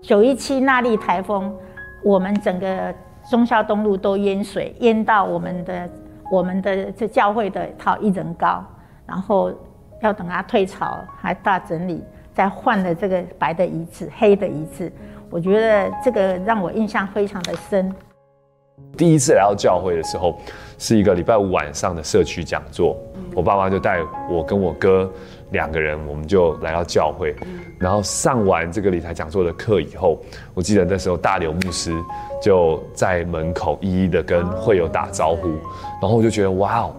九一七那莉台风，我们整个中孝东路都淹水，淹到我们的。我们的这教会的套一人高，然后要等它退潮，还大整理，再换了这个白的椅子、黑的椅子。我觉得这个让我印象非常的深。第一次来到教会的时候，是一个礼拜五晚上的社区讲座，我爸妈就带我跟我哥两个人，我们就来到教会，然后上完这个理财讲座的课以后，我记得那时候大刘牧师。就在门口一一的跟会友打招呼，然后我就觉得哇哦，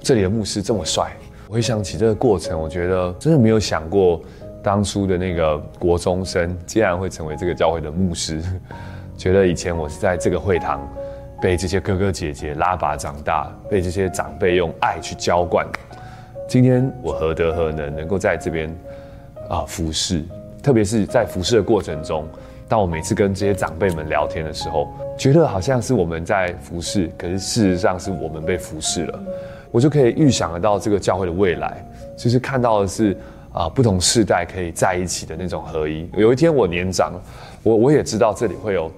这里的牧师这么帅。回想起这个过程，我觉得真的没有想过，当初的那个国中生竟然会成为这个教会的牧师。觉得以前我是在这个会堂被这些哥哥姐姐拉拔长大，被这些长辈用爱去浇灌。今天我何德何能能够在这边啊服侍，特别是在服侍的过程中。当我每次跟这些长辈们聊天的时候，觉得好像是我们在服侍，可是事实上是我们被服侍了。我就可以预想得到这个教会的未来，就是看到的是啊，不同世代可以在一起的那种合一。有一天我年长，我我也知道这里会有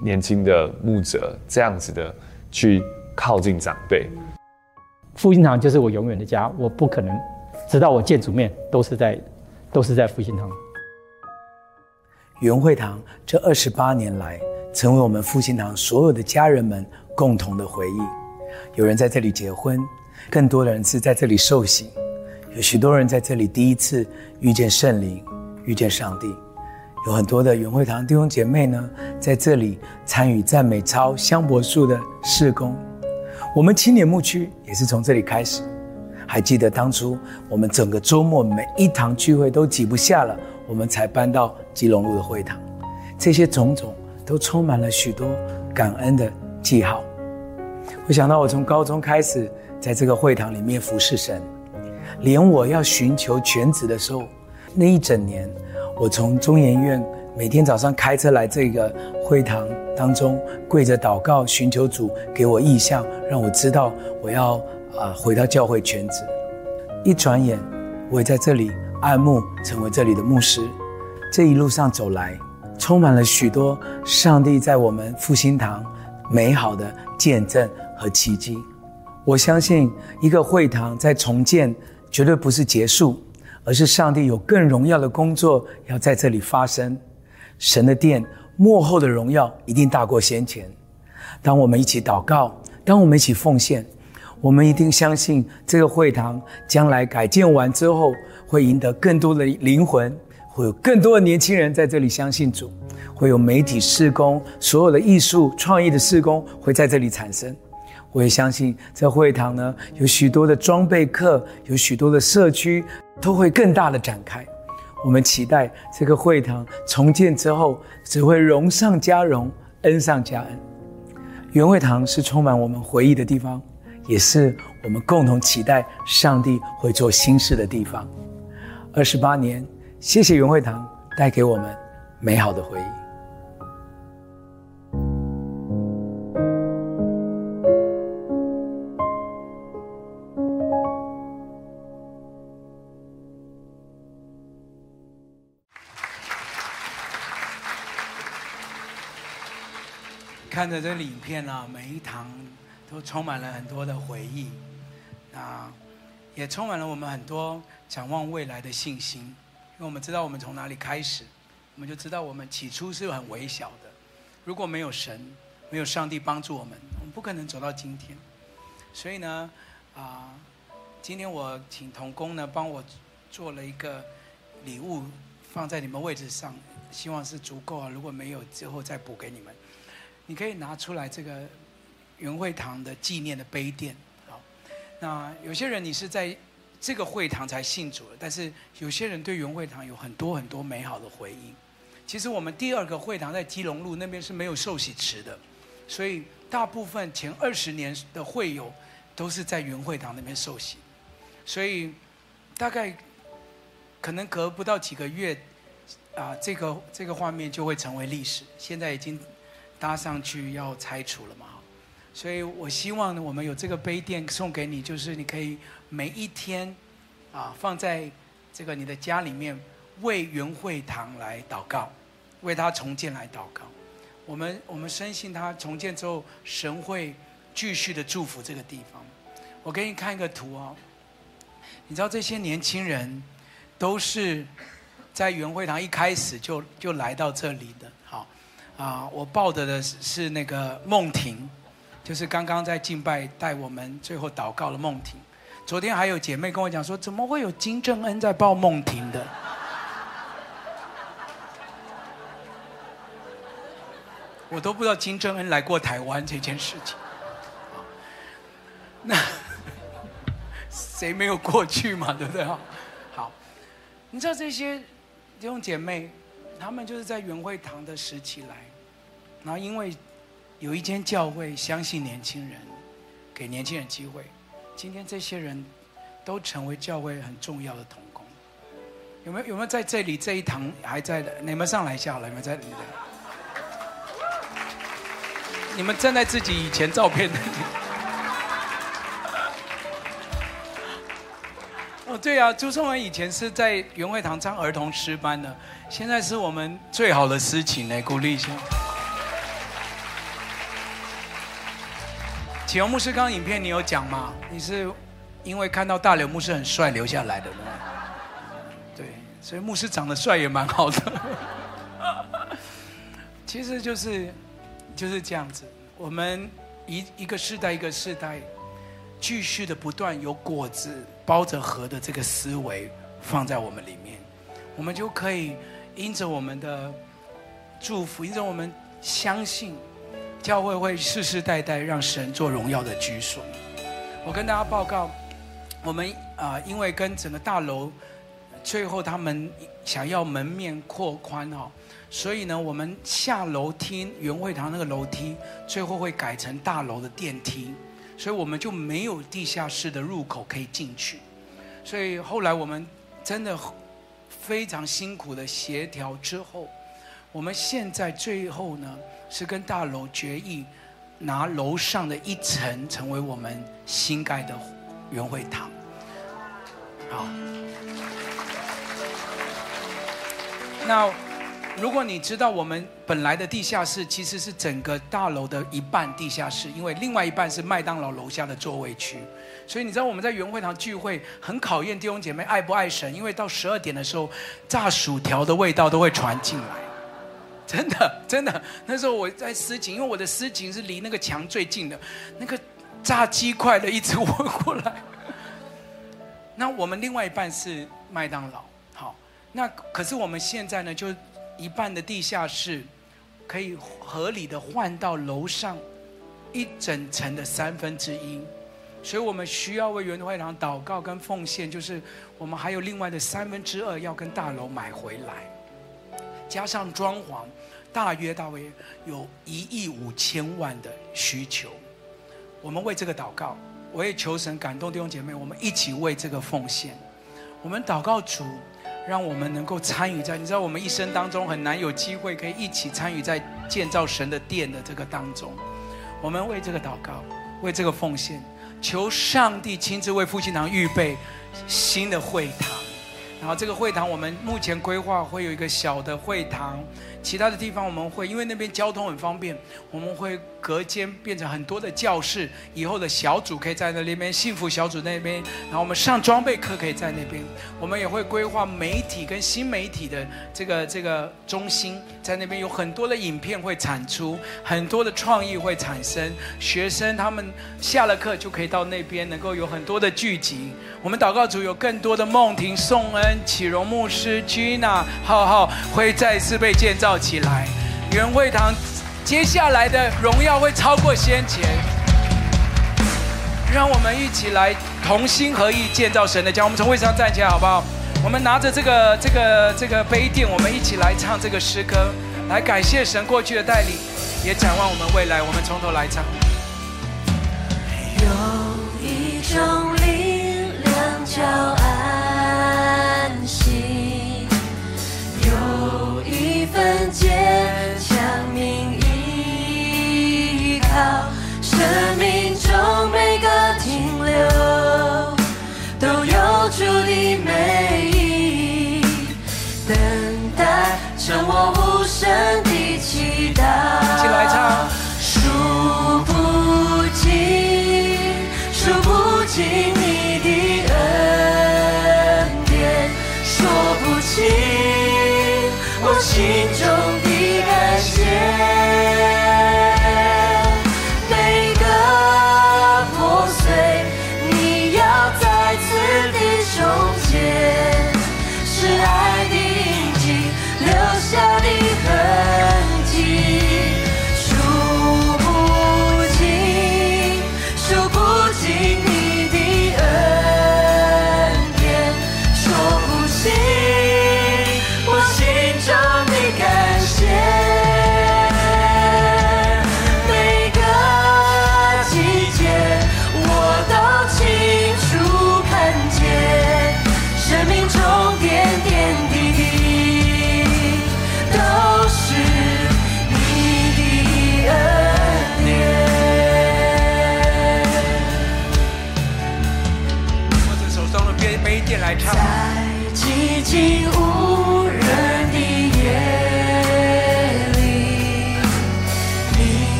年轻的牧者这样子的去靠近长辈。复兴堂就是我永远的家，我不可能直到我见主面都是在都是在复兴堂。原会堂这二十八年来，成为我们复兴堂所有的家人们共同的回忆。有人在这里结婚，更多的人是在这里受洗，有许多人在这里第一次遇见圣灵，遇见上帝。有很多的原会堂弟兄姐妹呢，在这里参与赞美操香柏树的事工。我们青年牧区也是从这里开始。还记得当初我们整个周末每一堂聚会都挤不下了。我们才搬到基隆路的会堂，这些种种都充满了许多感恩的记号。我想到我从高中开始在这个会堂里面服侍神，连我要寻求全职的时候，那一整年，我从中研院每天早上开车来这个会堂当中跪着祷告，寻求主给我意向，让我知道我要啊回到教会全职。一转眼，我也在这里。爱慕成为这里的牧师，这一路上走来，充满了许多上帝在我们复兴堂美好的见证和奇迹。我相信，一个会堂在重建，绝对不是结束，而是上帝有更荣耀的工作要在这里发生。神的殿幕后的荣耀一定大过先前。当我们一起祷告，当我们一起奉献，我们一定相信这个会堂将来改建完之后。会赢得更多的灵魂，会有更多的年轻人在这里相信主，会有媒体施工，所有的艺术创意的施工会在这里产生。我也相信这会堂呢，有许多的装备课，有许多的社区都会更大的展开。我们期待这个会堂重建之后，只会荣上加荣，恩上加恩。原会堂是充满我们回忆的地方，也是我们共同期待上帝会做新事的地方。二十八年，谢谢原会堂带给我们美好的回忆。看着这个影片啊，每一堂都充满了很多的回忆，啊，也充满了我们很多展望未来的信心。因为我们知道我们从哪里开始，我们就知道我们起初是很微小的。如果没有神，没有上帝帮助我们，我们不可能走到今天。所以呢，啊，今天我请同工呢帮我做了一个礼物，放在你们位置上。希望是足够啊！如果没有，之后再补给你们。你可以拿出来这个云会堂的纪念的杯垫。好，那有些人你是在这个会堂才信主的，但是有些人对云会堂有很多很多美好的回忆。其实我们第二个会堂在基隆路那边是没有受洗池的，所以大部分前二十年的会友都是在云会堂那边受洗。所以大概可能隔不到几个月。啊，这个这个画面就会成为历史。现在已经搭上去要拆除了嘛，所以我希望呢，我们有这个杯垫送给你，就是你可以每一天啊放在这个你的家里面，为元会堂来祷告，为他重建来祷告。我们我们深信他重建之后，神会继续的祝福这个地方。我给你看一个图哦，你知道这些年轻人都是。在元会堂一开始就就来到这里的，啊，我抱着的是那个梦婷，就是刚刚在敬拜带我们最后祷告的梦婷。昨天还有姐妹跟我讲说，怎么会有金正恩在抱梦婷的？我都不知道金正恩来过台湾这件事情。那谁没有过去嘛？对不对？好，你知道这些。弟兄姐妹，他们就是在元会堂的时期来，然后因为有一间教会相信年轻人，给年轻人机会，今天这些人都成为教会很重要的同工。有没有有没有在这里这一堂还在的？你们上来一下好了，你们在。你们站在自己以前照片的。哦，对啊，朱颂文以前是在元会堂上儿童诗班的，现在是我们最好的司琴呢，鼓励一下。启宏牧师刚刚影片你有讲吗？你是因为看到大刘牧师很帅留下来的吗？对，所以牧师长得帅也蛮好的。其实就是就是这样子，我们一一个世代一个世代。继续的不断有果子包着核的这个思维放在我们里面，我们就可以因着我们的祝福，因着我们相信，教会会世世代代让神做荣耀的居所。我跟大家报告，我们啊，因为跟整个大楼最后他们想要门面扩宽哈，所以呢，我们下楼梯元会堂那个楼梯最后会改成大楼的电梯。所以我们就没有地下室的入口可以进去，所以后来我们真的非常辛苦的协调之后，我们现在最后呢是跟大楼决议，拿楼上的一层成为我们新盖的元会堂。好，那。如果你知道我们本来的地下室其实是整个大楼的一半地下室，因为另外一半是麦当劳楼下的座位区，所以你知道我们在元会堂聚会很考验弟兄姐妹爱不爱神，因为到十二点的时候炸薯条的味道都会传进来，真的真的。那时候我在司琴，因为我的司琴是离那个墙最近的，那个炸鸡块的一直闻过来。那我们另外一半是麦当劳，好，那可是我们现在呢就。一半的地下室可以合理的换到楼上一整层的三分之一，所以我们需要为元会堂祷告跟奉献，就是我们还有另外的三分之二要跟大楼买回来，加上装潢，大约大约有一亿五千万的需求。我们为这个祷告，我也求神感动弟兄姐妹，我们一起为这个奉献，我们祷告主。让我们能够参与在，你知道，我们一生当中很难有机会可以一起参与在建造神的殿的这个当中。我们为这个祷告，为这个奉献，求上帝亲自为复兴堂预备新的会堂，然后这个会堂我们目前规划会有一个小的会堂，其他的地方我们会因为那边交通很方便，我们会隔间变成很多的教室，以后的小组可以在那边，幸福小组那边，然后我们上装备课可以在那边，我们也会规划媒体跟新媒体的这个这个中心，在那边有很多的影片会产出，很多的创意会产生，学生他们下了课就可以到那边，能够有很多的聚集。我们祷告组有更多的梦婷、宋恩。启荣牧师、Gina、浩浩会再次被建造起来，原会堂接下来的荣耀会超过先前。让我们一起来同心合意建造神的家。我们从位上站起来，好不好？我们拿着这个、这个、这个杯垫，我们一起来唱这个诗歌，来感谢神过去的带领，也展望我们未来。我们从头来唱。有一种力量叫。心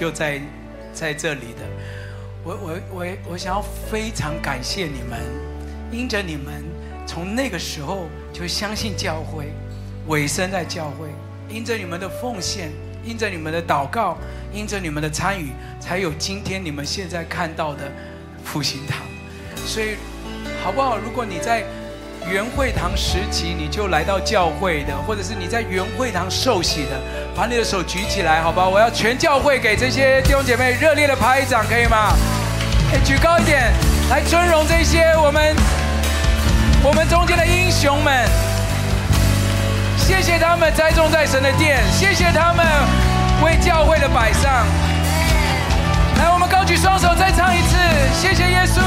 就在在这里的，我我我我想要非常感谢你们，因着你们从那个时候就相信教会，委身在教会，因着你们的奉献，因着你们的祷告，因着你们的参与，才有今天你们现在看到的复兴堂。所以好不好？如果你在。原会堂时期，你就来到教会的，或者是你在原会堂受洗的，把你的手举起来，好不好？我要全教会给这些弟兄姐妹热烈的拍掌，可以吗？哎，举高一点，来尊荣这些我们我们中间的英雄们，谢谢他们栽种在神的殿，谢谢他们为教会的摆上。来，我们高举双手，再唱一次，谢谢耶稣。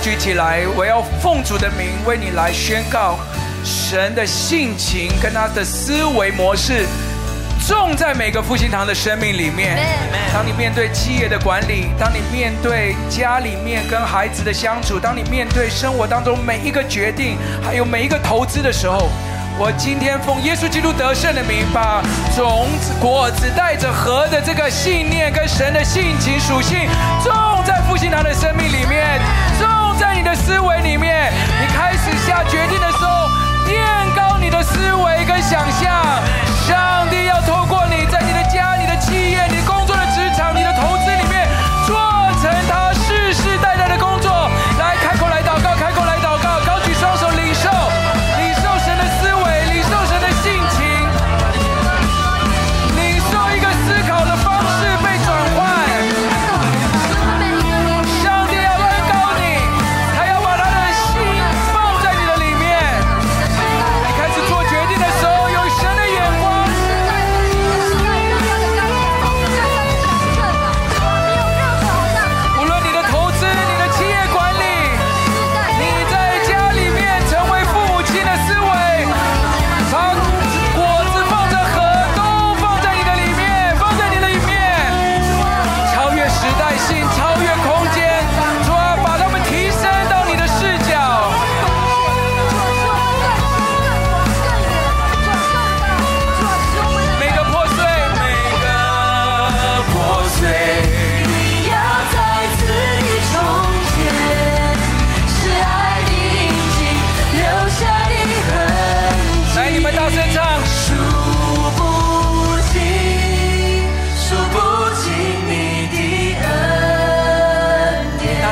举起来，我要奉主的名为你来宣告，神的性情跟他的思维模式。种在每个复兴堂的生命里面。当你面对企业的管理，当你面对家里面跟孩子的相处，当你面对生活当中每一个决定，还有每一个投资的时候，我今天奉耶稣基督得胜的名，把种子果子带着和的这个信念跟神的性情属性，种在复兴堂的生命里面，种在你的思维里面。你开始下决定的时候，垫高你的思维跟想象。上帝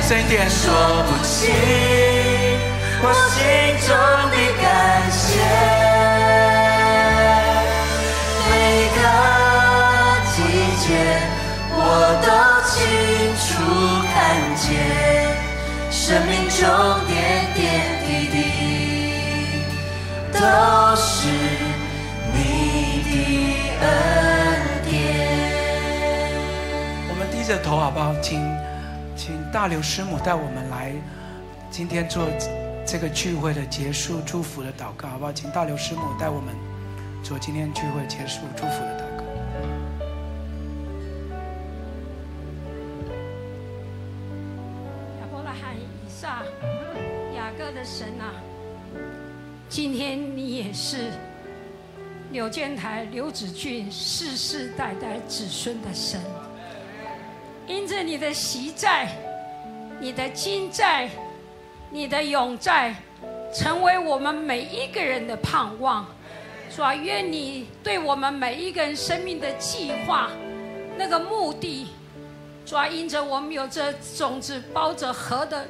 声一点。说不清我心中的感谢。每个季节，我都清楚看见生命中点点滴滴，都是你的恩典。我们低着头好不好？请，请大刘师母带我们来今天做这个聚会的结束祝福的祷告，好不好？请大刘师母带我们做今天聚会结束祝福的祷告。亚伯拉罕、以撒、雅各的神啊，今天你也是柳建台、刘子俊世世代代子孙的神。因着你的昔在、你的今在、你的永在，成为我们每一个人的盼望。主啊，愿你对我们每一个人生命的计划，那个目的。主啊，因着我们有这种子包着核的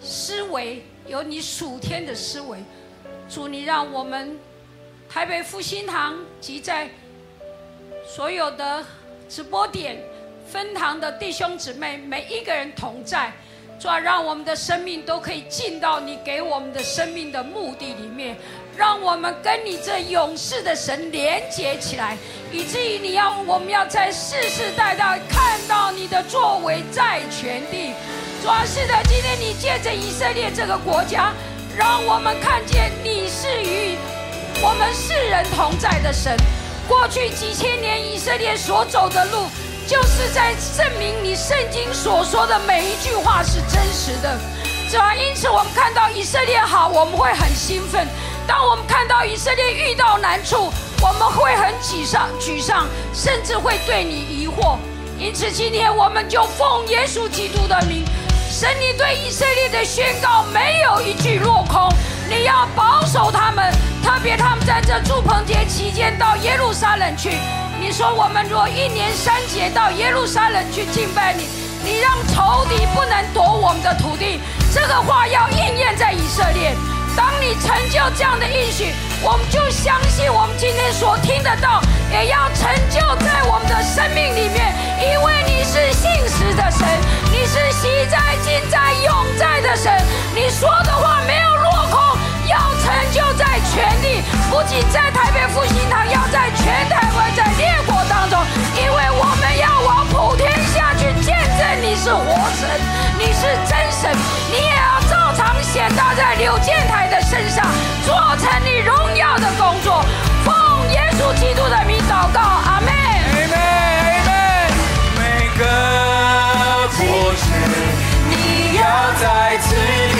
思维，有你属天的思维。主，你让我们台北复兴堂及在所有的直播点分堂的弟兄姊妹，每一个人同在。主啊，让我们的生命都可以进到你给我们的生命的目的里面。让我们跟你这永世的神连接起来，以至于你要我们要在世世代代看到你的作为在全地。主啊是的，今天你借着以色列这个国家，让我们看见你是与我们世人同在的神。过去几千年以色列所走的路，就是在证明你圣经所说的每一句话是真实的。主要因此我们看到以色列好，我们会很兴奋。当我们看到以色列遇到难处，我们会很沮丧、沮丧，甚至会对你疑惑。因此，今天我们就奉耶稣基督的名，神，你对以色列的宣告没有一句落空。你要保守他们，特别他们在这住棚节期间到耶路撒冷去。你说我们若一年三节到耶路撒冷去敬拜你，你让仇敌不能夺我们的土地。这个话要应验在以色列。当你成就这样的应许，我们就相信我们今天所听得到，也要成就在我们的生命里面，因为你是信实的神，你是昔在、今在、永在的神，你说的话没有，成就在全力，不仅在台北复兴堂，要在全台湾，在烈火当中，因为我们要往普天下去见证你是活神，你是真神，你也要照常显大，在刘建台的身上，做成你荣耀的工作，奉耶稣基督的名祷告，阿妹，妹妹，每个故事，你要在记。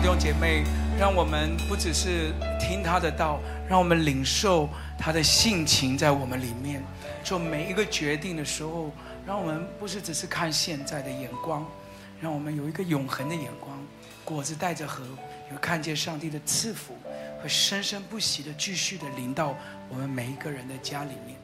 弟兄姐妹，让我们不只是听他的道，让我们领受他的性情在我们里面。做每一个决定的时候，让我们不是只是看现在的眼光，让我们有一个永恒的眼光。果子带着核，有看见上帝的赐福，会生生不息的继续的临到我们每一个人的家里面。